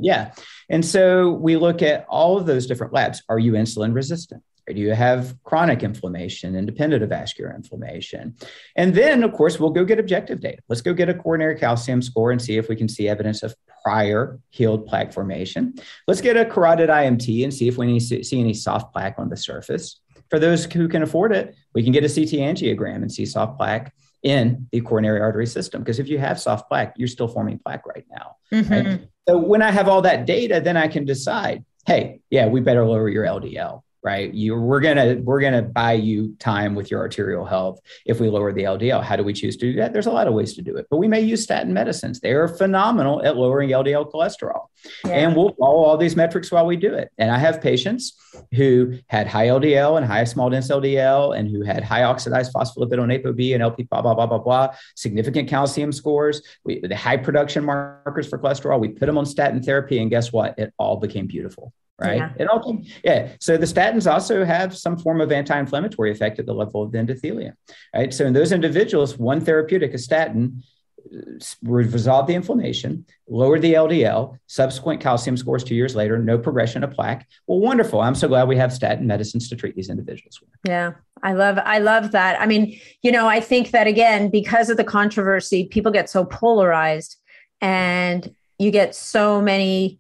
yeah. And so we look at all of those different labs. Are you insulin resistant? Do you have chronic inflammation, independent of vascular inflammation? And then, of course, we'll go get objective data. Let's go get a coronary calcium score and see if we can see evidence of prior healed plaque formation. Let's get a carotid IMT and see if we see any soft plaque on the surface. For those who can afford it, we can get a CT angiogram and see soft plaque in the coronary artery system. Because if you have soft plaque, you're still forming plaque right now. Mm-hmm. Right? So when I have all that data, then I can decide, hey, yeah, we better lower your LDL right? You we're gonna we're gonna buy you time with your arterial health if we lower the LDL. How do we choose to do that? There's a lot of ways to do it, but we may use statin medicines. They are phenomenal at lowering LDL cholesterol, yeah. and we'll follow all these metrics while we do it. And I have patients who had high LDL and high small dense LDL, and who had high oxidized phospholipid on ApoB and LP blah blah blah blah blah. Significant calcium scores, we, the high production markers for cholesterol. We put them on statin therapy, and guess what? It all became beautiful right? Yeah. It all yeah. So the statins also have some form of anti-inflammatory effect at the level of the endothelium, right? So in those individuals, one therapeutic, a statin, uh, resolved the inflammation, lowered the LDL, subsequent calcium scores two years later, no progression of plaque. Well, wonderful. I'm so glad we have statin medicines to treat these individuals with. Yeah. I love I love that. I mean, you know, I think that again, because of the controversy, people get so polarized and you get so many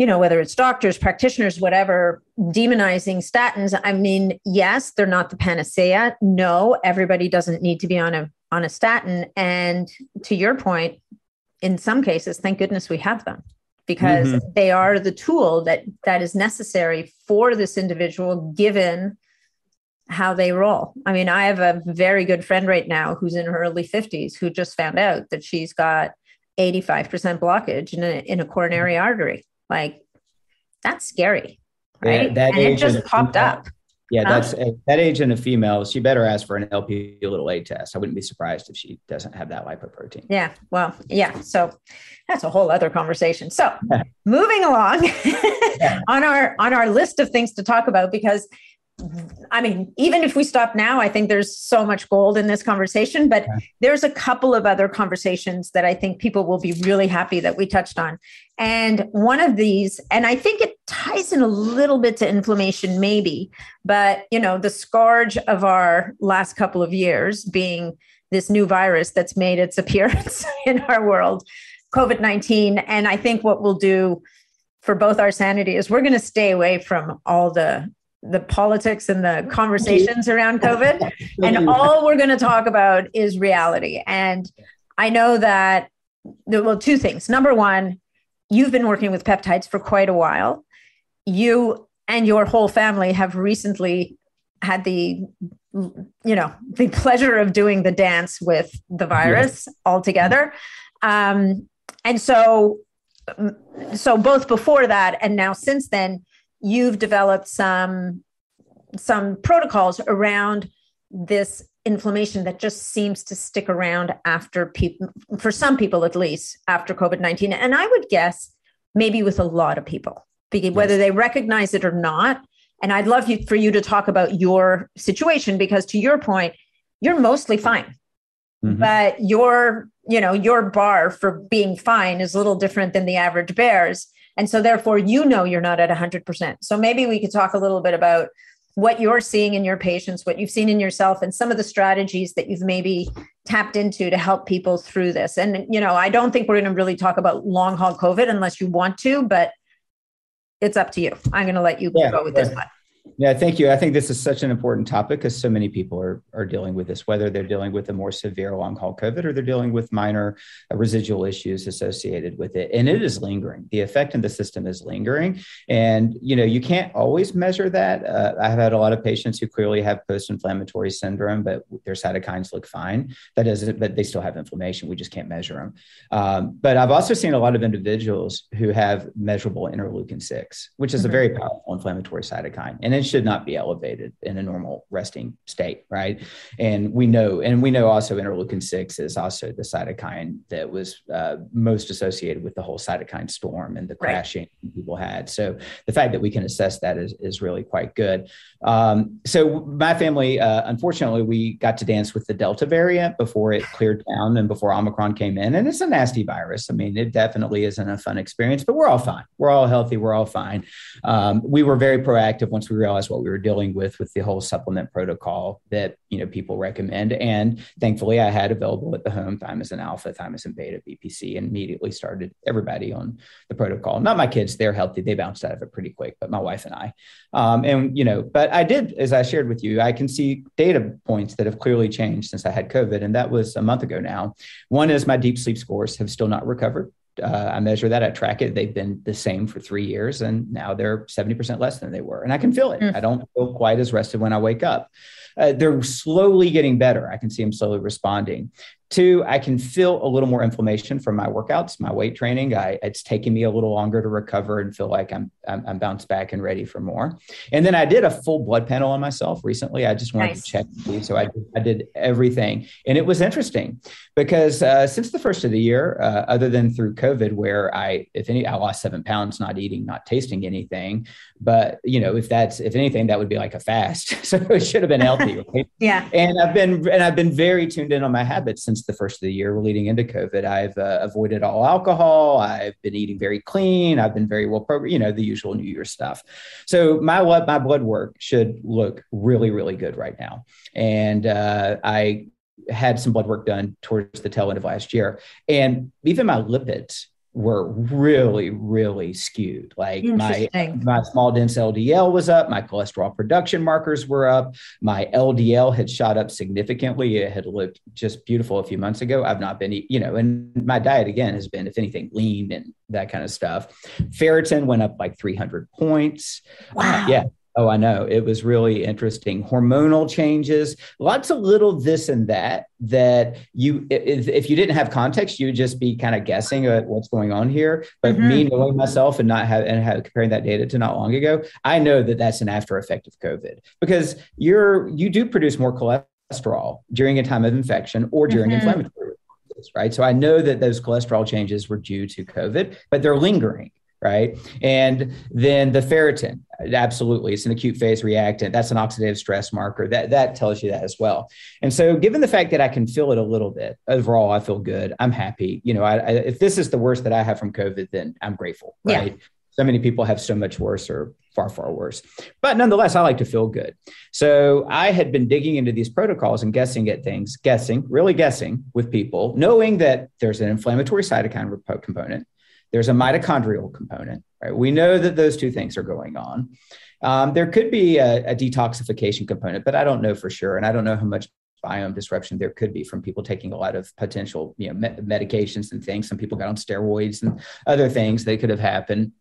you know, whether it's doctors, practitioners, whatever, demonizing statins. I mean, yes, they're not the panacea. No, everybody doesn't need to be on a on a statin. And to your point, in some cases, thank goodness we have them because mm-hmm. they are the tool that that is necessary for this individual given how they roll. I mean, I have a very good friend right now who's in her early 50s who just found out that she's got 85% blockage in a, in a coronary artery. Like, that's scary. Right. Yeah, that and it just popped up. Yeah, huh? that's eh, that age in a female. She better ask for an LP little A test. I wouldn't be surprised if she doesn't have that lipoprotein. Yeah, well, yeah. So that's a whole other conversation. So moving along on our on our list of things to talk about because I mean, even if we stop now, I think there's so much gold in this conversation, but there's a couple of other conversations that I think people will be really happy that we touched on. And one of these, and I think it ties in a little bit to inflammation, maybe, but you know, the scourge of our last couple of years being this new virus that's made its appearance in our world, COVID 19. And I think what we'll do for both our sanity is we're going to stay away from all the the politics and the conversations around COVID. and all we're going to talk about is reality. And I know that, well, two things. Number one, you've been working with peptides for quite a while. You and your whole family have recently had the you know the pleasure of doing the dance with the virus yes. all together um, and so so both before that and now since then you've developed some some protocols around this inflammation that just seems to stick around after people for some people at least after covid-19 and i would guess maybe with a lot of people whether they recognize it or not. And i'd love you for you to talk about your situation because to your point you're mostly fine. Mm-hmm. but your you know your bar for being fine is a little different than the average bears and so, therefore, you know you're not at 100%. So, maybe we could talk a little bit about what you're seeing in your patients, what you've seen in yourself, and some of the strategies that you've maybe tapped into to help people through this. And, you know, I don't think we're going to really talk about long haul COVID unless you want to, but it's up to you. I'm going to let you yeah, go with yeah. this one. Yeah, thank you. I think this is such an important topic because so many people are, are dealing with this, whether they're dealing with a more severe long haul COVID or they're dealing with minor uh, residual issues associated with it. And it is lingering. The effect in the system is lingering. And, you know, you can't always measure that. Uh, I've had a lot of patients who clearly have post inflammatory syndrome, but their cytokines look fine. That doesn't, but they still have inflammation. We just can't measure them. Um, but I've also seen a lot of individuals who have measurable interleukin 6, which is mm-hmm. a very powerful inflammatory cytokine. And it should not be elevated in a normal resting state, right? And we know, and we know also interleukin six is also the cytokine that was uh, most associated with the whole cytokine storm and the crashing right. people had. So the fact that we can assess that is is really quite good. Um, so my family, uh, unfortunately, we got to dance with the Delta variant before it cleared down and before Omicron came in, and it's a nasty virus. I mean, it definitely isn't a fun experience, but we're all fine. We're all healthy. We're all fine. Um, we were very proactive once we realized realize what we were dealing with with the whole supplement protocol that you know people recommend. And thankfully, I had available at the home thymus thymosin alpha, thymus thymosin beta, BPC, and immediately started everybody on the protocol. Not my kids; they're healthy; they bounced out of it pretty quick. But my wife and I, um, and you know, but I did, as I shared with you, I can see data points that have clearly changed since I had COVID, and that was a month ago now. One is my deep sleep scores have still not recovered uh, I measure that, I track it. They've been the same for three years, and now they're 70% less than they were. And I can feel it. Mm. I don't feel quite as rested when I wake up. Uh, they're slowly getting better. I can see them slowly responding. Two, I can feel a little more inflammation from my workouts, my weight training. I, it's taking me a little longer to recover and feel like I'm, I'm, I'm bounced back and ready for more. And then I did a full blood panel on myself recently. I just wanted nice. to check, so I I did everything, and it was interesting because uh, since the first of the year, uh, other than through COVID, where I, if any, I lost seven pounds, not eating, not tasting anything. But you know, if that's if anything, that would be like a fast. so it should have been healthy. Right? yeah. And I've been and I've been very tuned in on my habits since since the first of the year leading into COVID. I've uh, avoided all alcohol. I've been eating very clean. I've been very well programmed, you know, the usual New Year stuff. So my my blood work should look really, really good right now. And uh, I had some blood work done towards the tail end of last year. And even my lipids were really really skewed. Like my my small dense ldl was up my cholesterol production markers were up my ldl had shot up significantly. It had looked just beautiful a few months ago. I've not been you know and my diet again has been if anything lean and that kind of stuff. Ferritin went up like 300 points. Wow. Uh, yeah Oh, I know. It was really interesting. Hormonal changes, lots of little this and that, that you, if, if you didn't have context, you would just be kind of guessing at what's going on here. But mm-hmm. me knowing myself and not have, and have, comparing that data to not long ago, I know that that's an after effect of COVID because you're, you do produce more cholesterol during a time of infection or during mm-hmm. inflammatory right? So I know that those cholesterol changes were due to COVID, but they're lingering right? And then the ferritin, absolutely, it's an acute phase reactant. That's an oxidative stress marker. That that tells you that as well. And so, given the fact that I can feel it a little bit, overall, I feel good. I'm happy. You know, I, I, if this is the worst that I have from COVID, then I'm grateful. Right. Yeah. So many people have so much worse or far, far worse. But nonetheless, I like to feel good. So I had been digging into these protocols and guessing at things, guessing, really guessing with people, knowing that there's an inflammatory cytokine component there's a mitochondrial component, right? We know that those two things are going on. Um, there could be a, a, detoxification component, but I don't know for sure. And I don't know how much biome disruption there could be from people taking a lot of potential you know, me- medications and things. Some people got on steroids and other things that could have happened.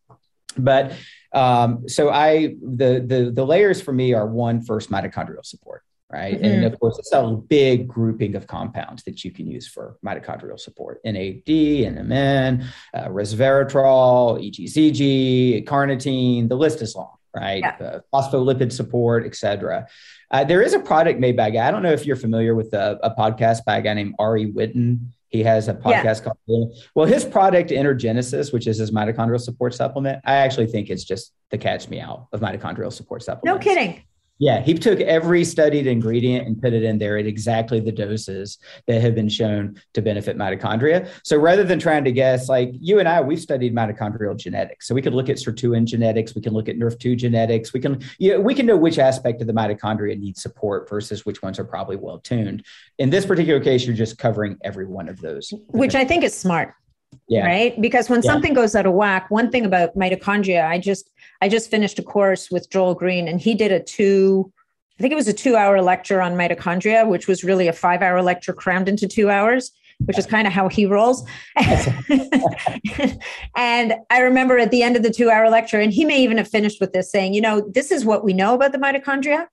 But um, so I, the, the, the layers for me are one, first mitochondrial support right? Mm-hmm. And of course, it's a big grouping of compounds that you can use for mitochondrial support: NAD, NMN, uh, resveratrol, EGCG, carnitine. The list is long, right? Yeah. Uh, phospholipid support, etc. Uh, there is a product made by a guy. I don't know if you're familiar with a, a podcast by a guy named Ari Whitten. He has a podcast yeah. called Well, his product Energenesis, which is his mitochondrial support supplement, I actually think it's just the catch me out of mitochondrial support supplements. No kidding. Yeah, he took every studied ingredient and put it in there at exactly the doses that have been shown to benefit mitochondria. So rather than trying to guess, like you and I, we've studied mitochondrial genetics. So we could look at sirtuin genetics, we can look at NRF2 genetics, we can, you know, we can know which aspect of the mitochondria needs support versus which ones are probably well tuned. In this particular case, you're just covering every one of those. Which I think is smart. Yeah. Right. Because when yeah. something goes out of whack, one thing about mitochondria, I just I just finished a course with Joel Green and he did a two, I think it was a two hour lecture on mitochondria, which was really a five hour lecture crammed into two hours, which is kind of how he rolls. and I remember at the end of the two hour lecture, and he may even have finished with this saying, you know, this is what we know about the mitochondria.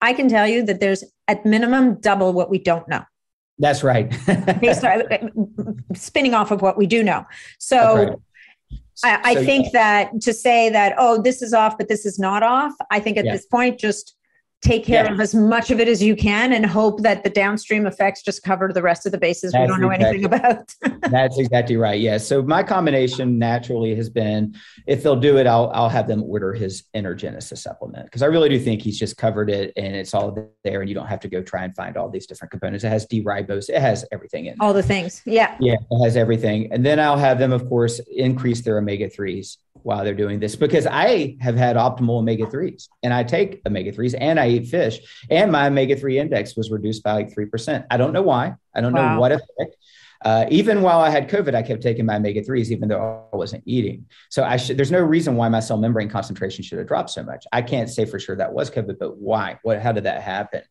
I can tell you that there's at minimum double what we don't know. That's right. based on, uh, spinning off of what we do know. So I, I so, think yeah. that to say that, oh, this is off, but this is not off, I think at yeah. this point, just take care yeah. of as much of it as you can and hope that the downstream effects just cover the rest of the bases that's we don't know exactly, anything about. that's exactly right. Yes. Yeah. So my combination naturally has been if they'll do it, I'll I'll have them order his Energenesis supplement because I really do think he's just covered it and it's all there and you don't have to go try and find all these different components. It has D-ribose, it has everything in all the things. Yeah. Yeah, it has everything. And then I'll have them, of course, increase their omega 3s while they're doing this because I have had optimal omega 3s and I take omega 3s and I eat fish and my omega 3 index was reduced by like 3%. I don't know why. I don't wow. know what effect. Uh, even while I had COVID, I kept taking my omega 3s, even though I wasn't eating. So I should, there's no reason why my cell membrane concentration should have dropped so much. I can't say for sure that was COVID, but why? What, how did that happen?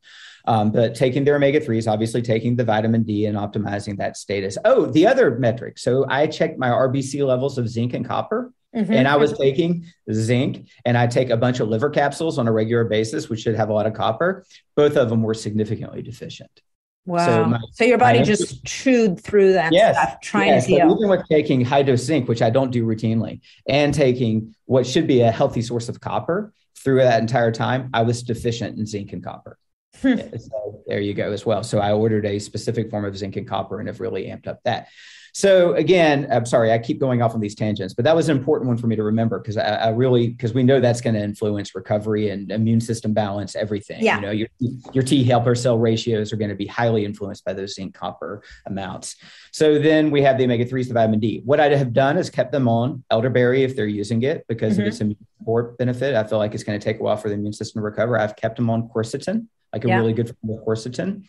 Um, but taking their omega 3s, obviously taking the vitamin D and optimizing that status. Oh, the other metric. So I checked my RBC levels of zinc and copper. Mm-hmm. And I was taking zinc and I take a bunch of liver capsules on a regular basis, which should have a lot of copper. Both of them were significantly deficient. Wow. So, my, so your body just chewed through that yes, stuff trying yes. to heal. Even with taking high dose zinc, which I don't do routinely, and taking what should be a healthy source of copper through that entire time, I was deficient in zinc and copper. Hmm. so there you go as well. So I ordered a specific form of zinc and copper and have really amped up that. So again, I'm sorry, I keep going off on these tangents, but that was an important one for me to remember because I, I, really because we know that's going to influence recovery and immune system balance, everything. Yeah. You know, your your T helper cell ratios are going to be highly influenced by those zinc copper amounts. So then we have the omega threes, the vitamin D. What I have done is kept them on elderberry if they're using it because mm-hmm. of its immune support benefit. I feel like it's going to take a while for the immune system to recover. I've kept them on quercetin, like a yeah. really good form of quercetin.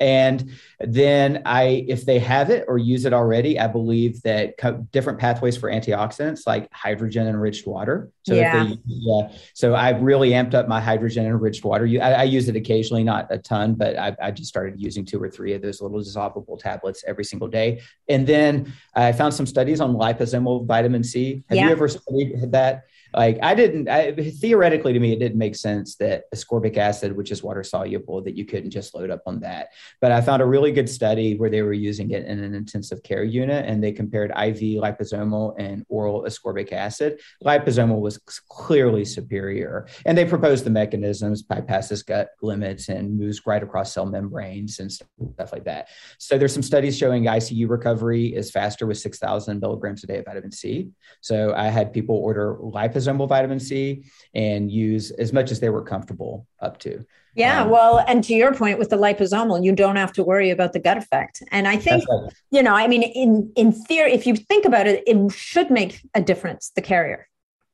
And then I, if they have it or use it already, I believe that co- different pathways for antioxidants like hydrogen enriched water. So yeah. They, yeah. So I've really amped up my hydrogen enriched water. I, I, use it occasionally, not a ton, but I, I, just started using two or three of those little dissolvable tablets every single day. And then I found some studies on liposomal vitamin C. Have yeah. you ever studied that? Like I didn't I, theoretically to me it didn't make sense that ascorbic acid, which is water soluble, that you couldn't just load up on that. But I found a really good study where they were using it in an intensive care unit and they compared IV liposomal and oral ascorbic acid. Liposomal was clearly superior, and they proposed the mechanisms bypasses gut limits and moves right across cell membranes and stuff like that. So there's some studies showing ICU recovery is faster with 6,000 milligrams a day of vitamin C. So I had people order liposomal vitamin C and use as much as they were comfortable up to. Yeah, um, well, and to your point with the liposomal, you don't have to worry about the gut effect. And I think, right. you know, I mean, in in theory, if you think about it, it should make a difference. The carrier.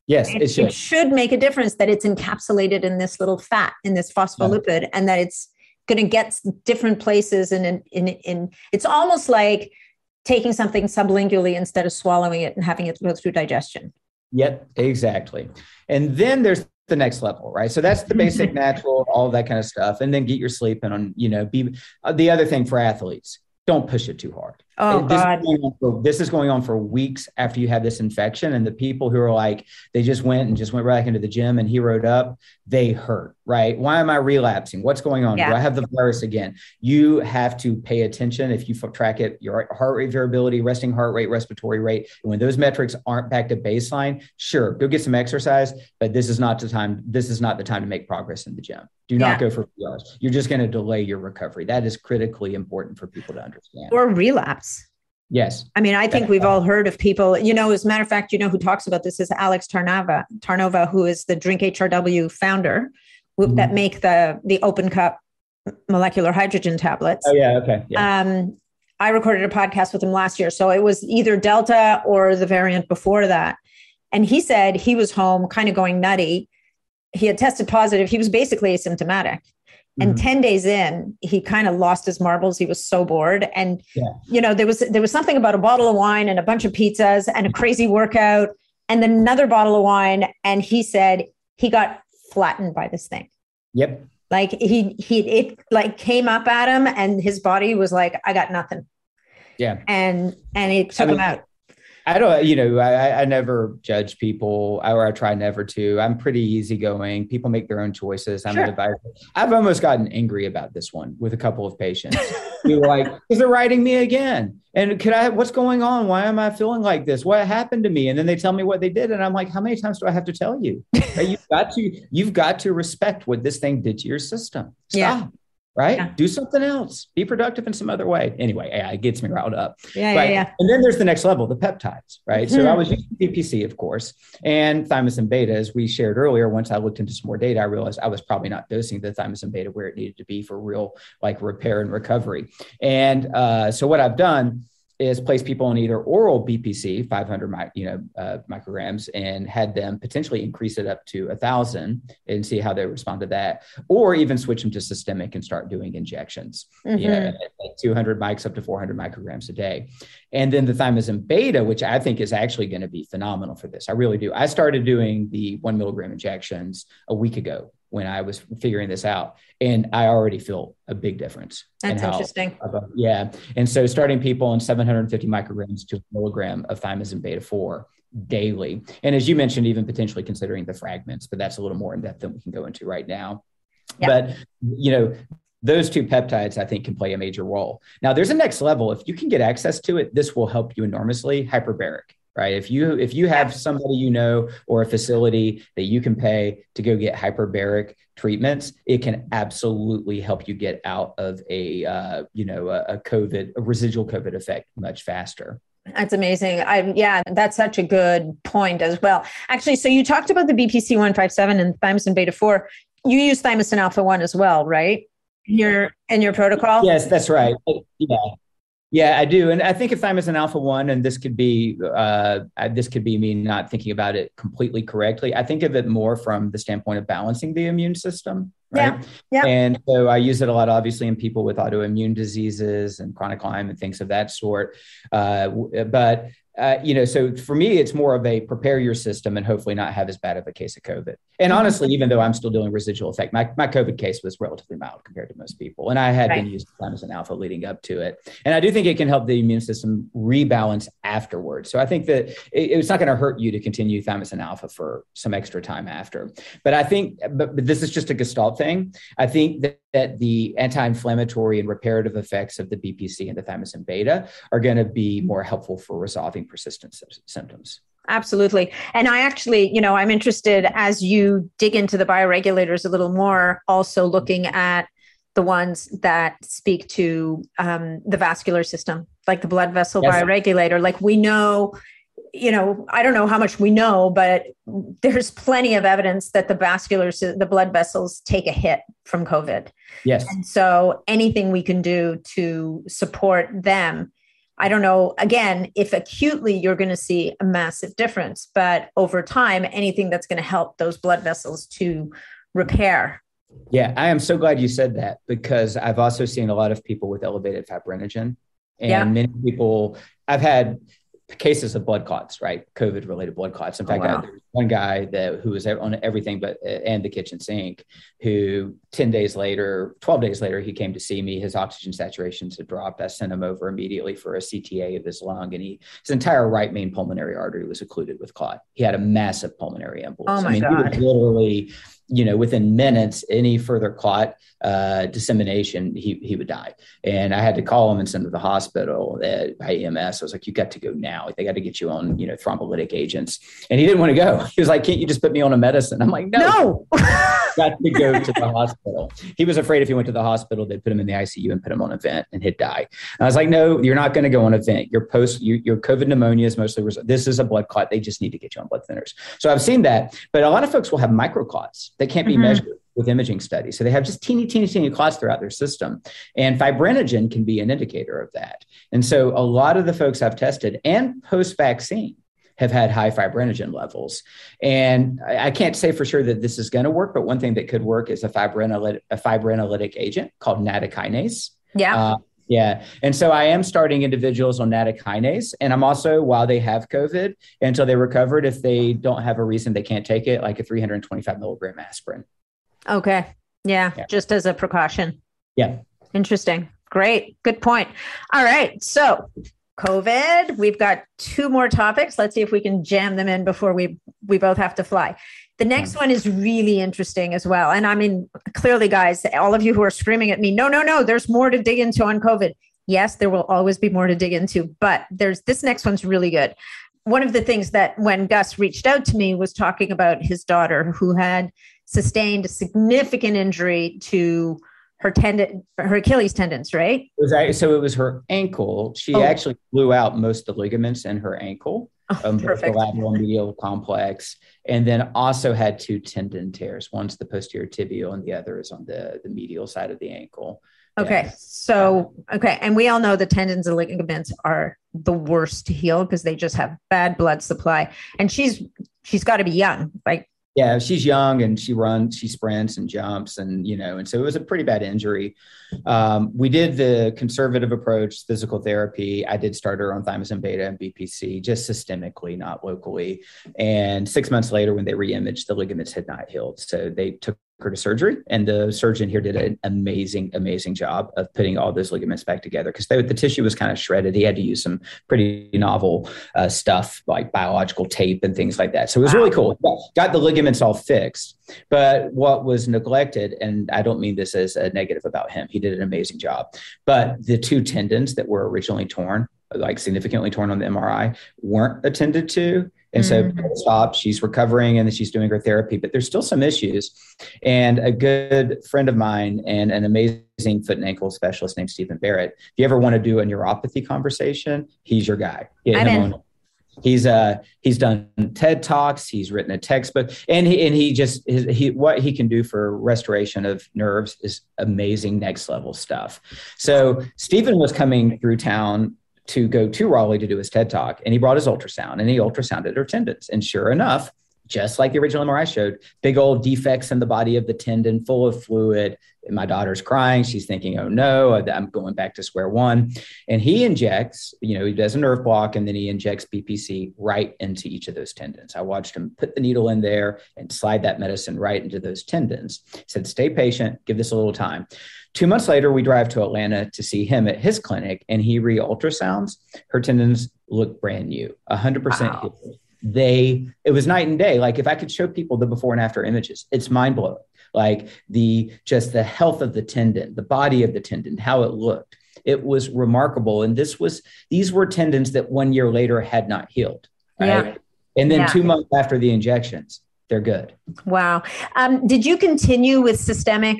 Yes, it, it should. It should make a difference that it's encapsulated in this little fat, in this phospholipid, yeah. and that it's going to get different places. And in, in in it's almost like taking something sublingually instead of swallowing it and having it go through digestion. Yep, exactly. And then there's the next level, right? So that's the basic natural, all that kind of stuff. And then get your sleep and on, you know, be uh, the other thing for athletes, don't push it too hard. Oh this God! Is for, this is going on for weeks after you have this infection, and the people who are like they just went and just went back into the gym and he heroed up, they hurt. Right? Why am I relapsing? What's going on? Yeah. Do I have the virus again? You have to pay attention if you track it, your heart rate variability, resting heart rate, respiratory rate. And when those metrics aren't back to baseline, sure, go get some exercise, but this is not the time. This is not the time to make progress in the gym. Do not yeah. go for PRs. You're just going to delay your recovery. That is critically important for people to understand. Or relapse. Yes. I mean, I think we've all heard of people, you know, as a matter of fact, you know, who talks about this is Alex Tarnava, Tarnova, who is the Drink HRW founder mm-hmm. that make the, the open cup molecular hydrogen tablets. Oh yeah. Okay. Yeah. Um, I recorded a podcast with him last year. So it was either Delta or the variant before that. And he said he was home kind of going nutty. He had tested positive. He was basically asymptomatic. And mm-hmm. 10 days in, he kind of lost his marbles. He was so bored. And yeah. you know, there was there was something about a bottle of wine and a bunch of pizzas and a crazy workout and then another bottle of wine. And he said he got flattened by this thing. Yep. Like he he it like came up at him and his body was like, I got nothing. Yeah. And and it took I mean, him out. I don't, you know, I, I never judge people, or I try never to. I'm pretty easygoing. People make their own choices. I'm sure. an advisor. I've almost gotten angry about this one with a couple of patients. You're like, "Is they're writing me again. And could I, what's going on? Why am I feeling like this? What happened to me? And then they tell me what they did. And I'm like, how many times do I have to tell you? you've got to, you've got to respect what this thing did to your system. Stop. Yeah right? Yeah. Do something else. Be productive in some other way. Anyway, yeah, it gets me riled up. Yeah, yeah, yeah. And then there's the next level, the peptides, right? Mm-hmm. So I was using BPC, of course, and thymosin beta, as we shared earlier. Once I looked into some more data, I realized I was probably not dosing the thymosin beta where it needed to be for real, like repair and recovery. And uh, so what I've done is place people on either oral BPC, 500 mi- you know uh, micrograms, and had them potentially increase it up to a thousand and see how they respond to that, or even switch them to systemic and start doing injections, mm-hmm. you know, like 200 mics up to 400 micrograms a day, and then the thymosin beta, which I think is actually going to be phenomenal for this. I really do. I started doing the one milligram injections a week ago when I was figuring this out. And I already feel a big difference. That's in interesting. yeah. And so starting people on 750 micrograms to a milligram of thymosin beta 4 daily. And as you mentioned, even potentially considering the fragments, but that's a little more in depth than we can go into right now. Yeah. But, you know, those two peptides, I think, can play a major role. Now, there's a next level. If you can get access to it, this will help you enormously. Hyperbaric right if you if you have somebody you know or a facility that you can pay to go get hyperbaric treatments it can absolutely help you get out of a uh, you know a, a covid a residual covid effect much faster that's amazing. I yeah, that's such a good point as well. Actually, so you talked about the BPC one five seven and thymosin beta four. You use thymosin alpha one as well, right? In your in your protocol. Yes, that's right. Yeah, yeah, I do, and I think if thymosin alpha one, and this could be uh, this could be me not thinking about it completely correctly. I think of it more from the standpoint of balancing the immune system. Right? Yeah. yeah. And so I use it a lot, obviously, in people with autoimmune diseases and chronic Lyme and things of that sort. Uh, but uh, you know, so for me, it's more of a prepare your system and hopefully not have as bad of a case of COVID. And mm-hmm. honestly, even though I'm still doing residual effect, my, my COVID case was relatively mild compared to most people. And I had right. been using thymosin alpha leading up to it. And I do think it can help the immune system rebalance afterwards. So I think that it, it's not going to hurt you to continue thymosin alpha for some extra time after. But I think, but, but this is just a gestalt thing. I think that, that the anti-inflammatory and reparative effects of the BPC and the thymosin beta are going to be more helpful for resolving persistent symptoms. Absolutely. And I actually, you know, I'm interested as you dig into the bioregulators a little more, also looking at the ones that speak to um, the vascular system, like the blood vessel yes. bioregulator. Like we know, you know, I don't know how much we know, but there's plenty of evidence that the vascular, the blood vessels take a hit from COVID. Yes. And so anything we can do to support them I don't know, again, if acutely you're going to see a massive difference, but over time, anything that's going to help those blood vessels to repair. Yeah, I am so glad you said that because I've also seen a lot of people with elevated fibrinogen. And yeah. many people, I've had cases of blood clots, right? COVID related blood clots. In oh, fact, oh, wow. I, one guy that who was on everything but uh, and the kitchen sink, who 10 days later, 12 days later, he came to see me. His oxygen saturations had dropped. I sent him over immediately for a CTA of his lung, and he his entire right main pulmonary artery was occluded with clot. He had a massive pulmonary embolism. Oh my I mean, God. he was literally you know, within minutes, any further clot uh, dissemination, he, he would die. And I had to call him and send him to the hospital at, by EMS. I was like, you got to go now. They got to get you on, you know, thrombolytic agents. And he didn't want to go. He was like, can't you just put me on a medicine? I'm like, no. No. got to go to the hospital. He was afraid if he went to the hospital, they'd put him in the ICU and put him on a vent and he'd die. And I was like, no, you're not going to go on a vent. Your post, you, your COVID pneumonia is mostly, res- this is a blood clot. They just need to get you on blood thinners. So I've seen that, but a lot of folks will have microclots that can't be mm-hmm. measured with imaging studies. So they have just teeny, teeny, teeny clots throughout their system. And fibrinogen can be an indicator of that. And so a lot of the folks I've tested and post vaccine have had high fibrinogen levels. And I, can't say for sure that this is going to work, but one thing that could work is a fibrinolytic, a fibrinolytic agent called nattokinase. Yeah. Uh, yeah. And so I am starting individuals on nattokinase. And I'm also, while they have COVID, until they recovered, if they don't have a reason they can't take it, like a 325 milligram aspirin. Okay. Yeah. yeah. Just as a precaution. Yeah. Interesting. Great. Good point. All right. So COVID. We've got two more topics. Let's see if we can jam them in before we we both have to fly. The next one is really interesting as well. And I mean, clearly, guys, all of you who are screaming at me, no, no, no, there's more to dig into on COVID. Yes, there will always be more to dig into, but there's this next one's really good. One of the things that when Gus reached out to me was talking about his daughter who had sustained a significant injury to her tendon, her Achilles tendons, right? It was, so it was her ankle. She oh. actually blew out most of the ligaments in her ankle, oh, um, both the lateral medial complex, and then also had two tendon tears. One's the posterior tibial, and the other is on the the medial side of the ankle. Okay, yeah. so okay, and we all know the tendons and ligaments are the worst to heal because they just have bad blood supply. And she's she's got to be young, like yeah, she's young and she runs, she sprints and jumps, and you know, and so it was a pretty bad injury. Um, we did the conservative approach, physical therapy. I did start her on thymosin beta and BPC, just systemically, not locally. And six months later, when they reimaged, the ligaments had not healed, so they took to surgery and the surgeon here did an amazing amazing job of putting all those ligaments back together because the tissue was kind of shredded. He had to use some pretty novel uh, stuff like biological tape and things like that. So it was wow. really cool got the ligaments all fixed. But what was neglected and i don't mean this as a negative about him he did an amazing job but the two tendons that were originally torn like significantly torn on the mri weren't attended to and mm-hmm. so stop, she's recovering and she's doing her therapy, but there's still some issues. And a good friend of mine and an amazing foot and ankle specialist named Stephen Barrett, if you ever want to do a neuropathy conversation, he's your guy. I'm in. He's uh he's done TED talks. He's written a textbook, and he and he just his, he what he can do for restoration of nerves is amazing, next level stuff. So Stephen was coming through town to go to Raleigh to do his TED talk. And he brought his ultrasound and he ultrasounded her tendons. And sure enough, just like the original MRI showed, big old defects in the body of the tendon, full of fluid. And my daughter's crying. She's thinking, oh no, I'm going back to square one. And he injects, you know, he does a nerve block and then he injects BPC right into each of those tendons. I watched him put the needle in there and slide that medicine right into those tendons. He said, stay patient, give this a little time. Two months later, we drive to Atlanta to see him at his clinic and he re ultrasounds. Her tendons look brand new, 100% wow. healed they it was night and day like if i could show people the before and after images it's mind blowing like the just the health of the tendon the body of the tendon how it looked it was remarkable and this was these were tendons that one year later had not healed right yeah. and then yeah. two months after the injections they're good wow um, did you continue with systemic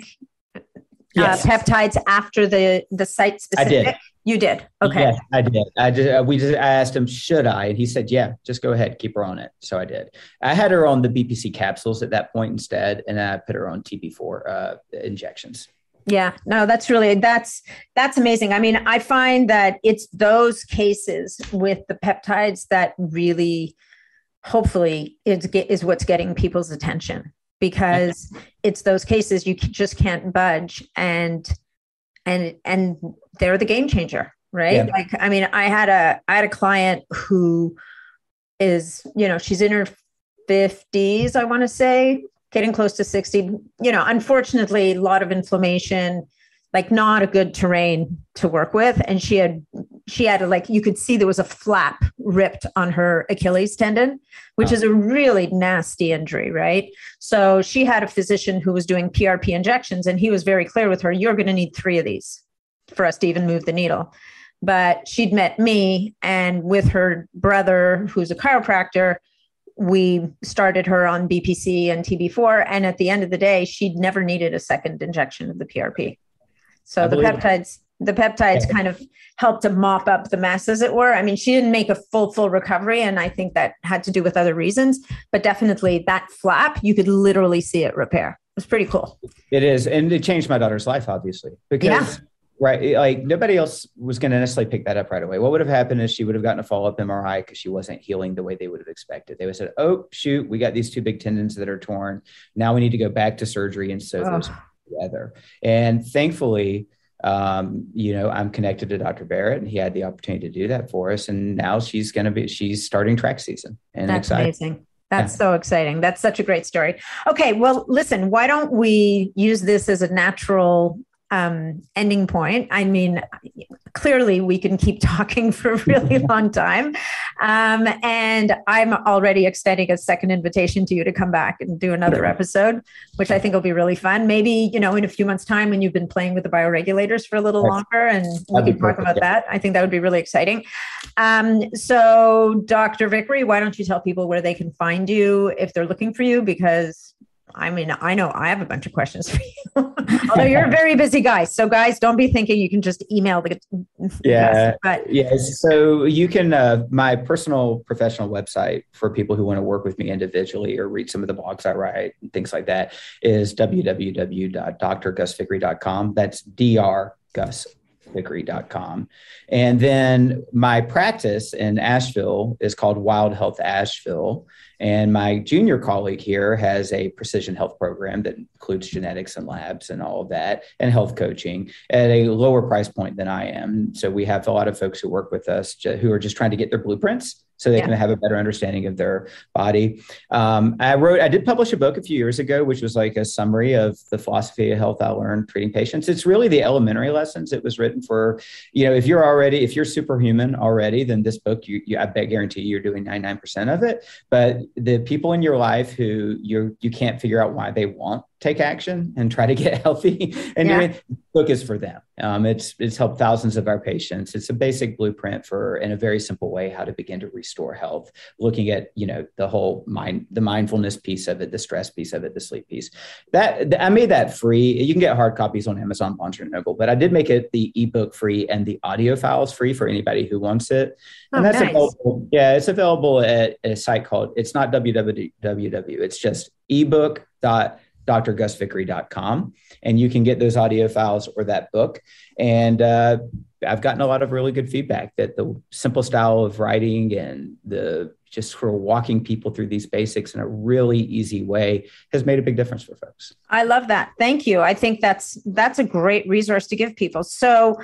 uh, yes. peptides after the the site specific I did. You did. Okay. Yes, I did. I just uh, we just I asked him, should I? And he said, yeah, just go ahead, keep her on it. So I did. I had her on the BPC capsules at that point instead, and I put her on TB4 uh, injections. Yeah, no, that's really that's that's amazing. I mean, I find that it's those cases with the peptides that really, hopefully, is is what's getting people's attention because it's those cases you just can't budge and and and they're the game changer right? Yeah. like i mean i had a i had a client who is you know she's in her 50s i want to say getting close to 60 you know unfortunately a lot of inflammation like not a good terrain to work with. And she had she had a, like you could see there was a flap ripped on her achilles tendon which oh. is a really nasty injury right? So she had a physician who was doing prp injections and he was very clear with her you're going to need three of these for us to even move the needle. But she'd met me and with her brother who's a chiropractor we started her on bpc and tb4 and at the end of the day she'd never needed a second injection of the prp so the peptides, the peptides yeah. kind of helped to mop up the mess, as it were. I mean, she didn't make a full, full recovery. And I think that had to do with other reasons. But definitely that flap, you could literally see it repair. It was pretty cool. It is. And it changed my daughter's life, obviously, because yeah. right like nobody else was going to necessarily pick that up right away what would have happened is she would have gotten a follow-up mri because she wasn't healing the way they would have expected they would have said oh shoot we got these two big tendons that are torn now we need to go back to surgery and sew oh. those together. And thankfully, um, you know, I'm connected to Dr. Barrett, and he had the opportunity to do that for us. And now she's going to be she's starting track season, and that's excited. amazing. That's yeah. so exciting. That's such a great story. Okay, well, listen, why don't we use this as a natural um, ending point. I mean, clearly we can keep talking for a really long time. Um, and I'm already extending a second invitation to you to come back and do another episode, which I think will be really fun. Maybe, you know, in a few months' time when you've been playing with the bioregulators for a little longer and we can talk about that. I think that would be really exciting. Um, so, Dr. Vickery, why don't you tell people where they can find you if they're looking for you? Because I mean, I know I have a bunch of questions for you. Although you're a very busy guy. So guys, don't be thinking you can just email the Yeah. But yes. So you can uh, my personal professional website for people who want to work with me individually or read some of the blogs I write and things like that is www.drgusvickery.com. That's dr gus. And then my practice in Asheville is called Wild Health Asheville. And my junior colleague here has a precision health program that includes genetics and labs and all of that and health coaching at a lower price point than I am. So we have a lot of folks who work with us who are just trying to get their blueprints so they yeah. can have a better understanding of their body. Um, I wrote, I did publish a book a few years ago, which was like a summary of the philosophy of health I learned treating patients. It's really the elementary lessons. It was written for, you know, if you're already, if you're superhuman already, then this book, you, you I bet guarantee you're doing 99% of it. But the people in your life who you you can't figure out why they want take action and try to get healthy. And yeah. book is for them. Um, it's it's helped thousands of our patients. It's a basic blueprint for in a very simple way how to begin to restore health looking at you know the whole mind the mindfulness piece of it the stress piece of it the sleep piece. That i made that free. You can get hard copies on amazon Barnes and noble but i did make it the ebook free and the audio files free for anybody who wants it. And oh, that's nice. available yeah it's available at a site called it's not www it's just ebook dot drgusvickery.com and you can get those audio files or that book and uh, I've gotten a lot of really good feedback that the simple style of writing and the just for walking people through these basics in a really easy way has made a big difference for folks. I love that. Thank you. I think that's that's a great resource to give people. So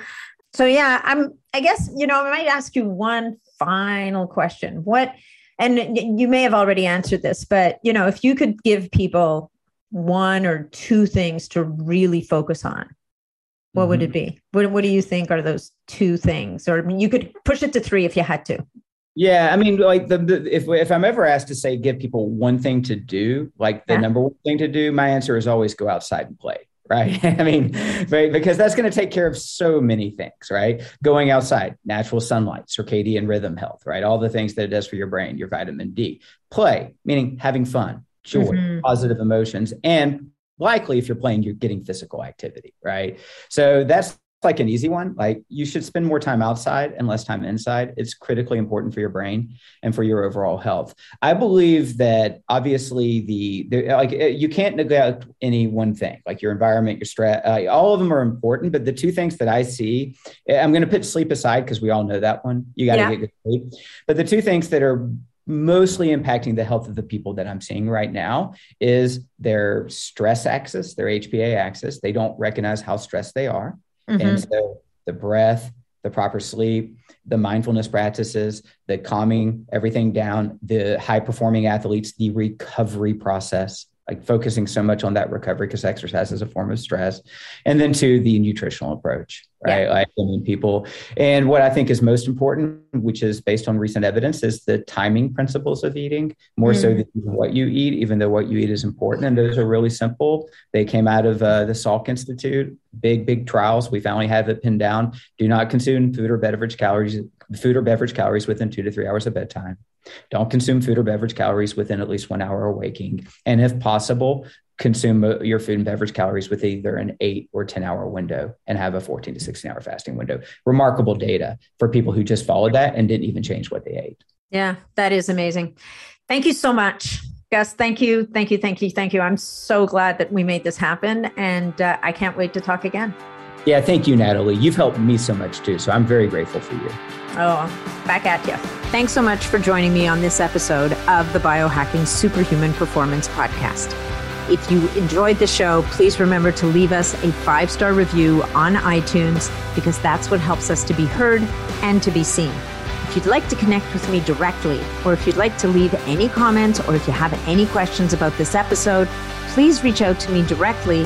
so yeah, I'm I guess you know I might ask you one final question. What and you may have already answered this, but you know, if you could give people one or two things to really focus on, what mm-hmm. would it mm-hmm. be? What, what do you think are those two things? Or I mean, you could push it to three if you had to. Yeah, I mean, like the, the, if if I'm ever asked to say give people one thing to do, like the yeah. number one thing to do, my answer is always go outside and play. Right. I mean, right, because that's going to take care of so many things, right? Going outside, natural sunlight, circadian rhythm health, right? All the things that it does for your brain, your vitamin D. Play, meaning having fun, joy, mm-hmm. positive emotions, and likely if you're playing, you're getting physical activity, right? So that's like an easy one. Like you should spend more time outside and less time inside. It's critically important for your brain and for your overall health. I believe that obviously the, the like uh, you can't neglect any one thing, like your environment, your stress. Uh, all of them are important, but the two things that I see, eh, I'm going to put sleep aside because we all know that one. You got to yeah. get good sleep. But the two things that are mostly impacting the health of the people that I'm seeing right now is their stress axis, their HPA axis. They don't recognize how stressed they are. Mm-hmm. And so the breath, the proper sleep, the mindfulness practices, the calming everything down, the high performing athletes, the recovery process, like focusing so much on that recovery because exercise is a form of stress. And then to the nutritional approach, right? Yeah. Like I mean, people. And what I think is most important, which is based on recent evidence, is the timing principles of eating more mm. so than what you eat, even though what you eat is important. And those are really simple. They came out of uh, the Salk Institute, big, big trials. We finally have it pinned down. Do not consume food or beverage calories, food or beverage calories within two to three hours of bedtime. Don't consume food or beverage calories within at least one hour of waking. And if possible, consume uh, your food and beverage calories with either an eight or 10 hour window and have a 14 to 16 hour fasting window. Remarkable data for people who just followed that and didn't even change what they ate. Yeah, that is amazing. Thank you so much. Gus, thank you. Thank you. Thank you. Thank you. I'm so glad that we made this happen. And uh, I can't wait to talk again. Yeah, thank you, Nathalie. You've helped me so much too. So I'm very grateful for you. Oh, back at you. Thanks so much for joining me on this episode of the Biohacking Superhuman Performance Podcast. If you enjoyed the show, please remember to leave us a five star review on iTunes because that's what helps us to be heard and to be seen. If you'd like to connect with me directly, or if you'd like to leave any comments, or if you have any questions about this episode, please reach out to me directly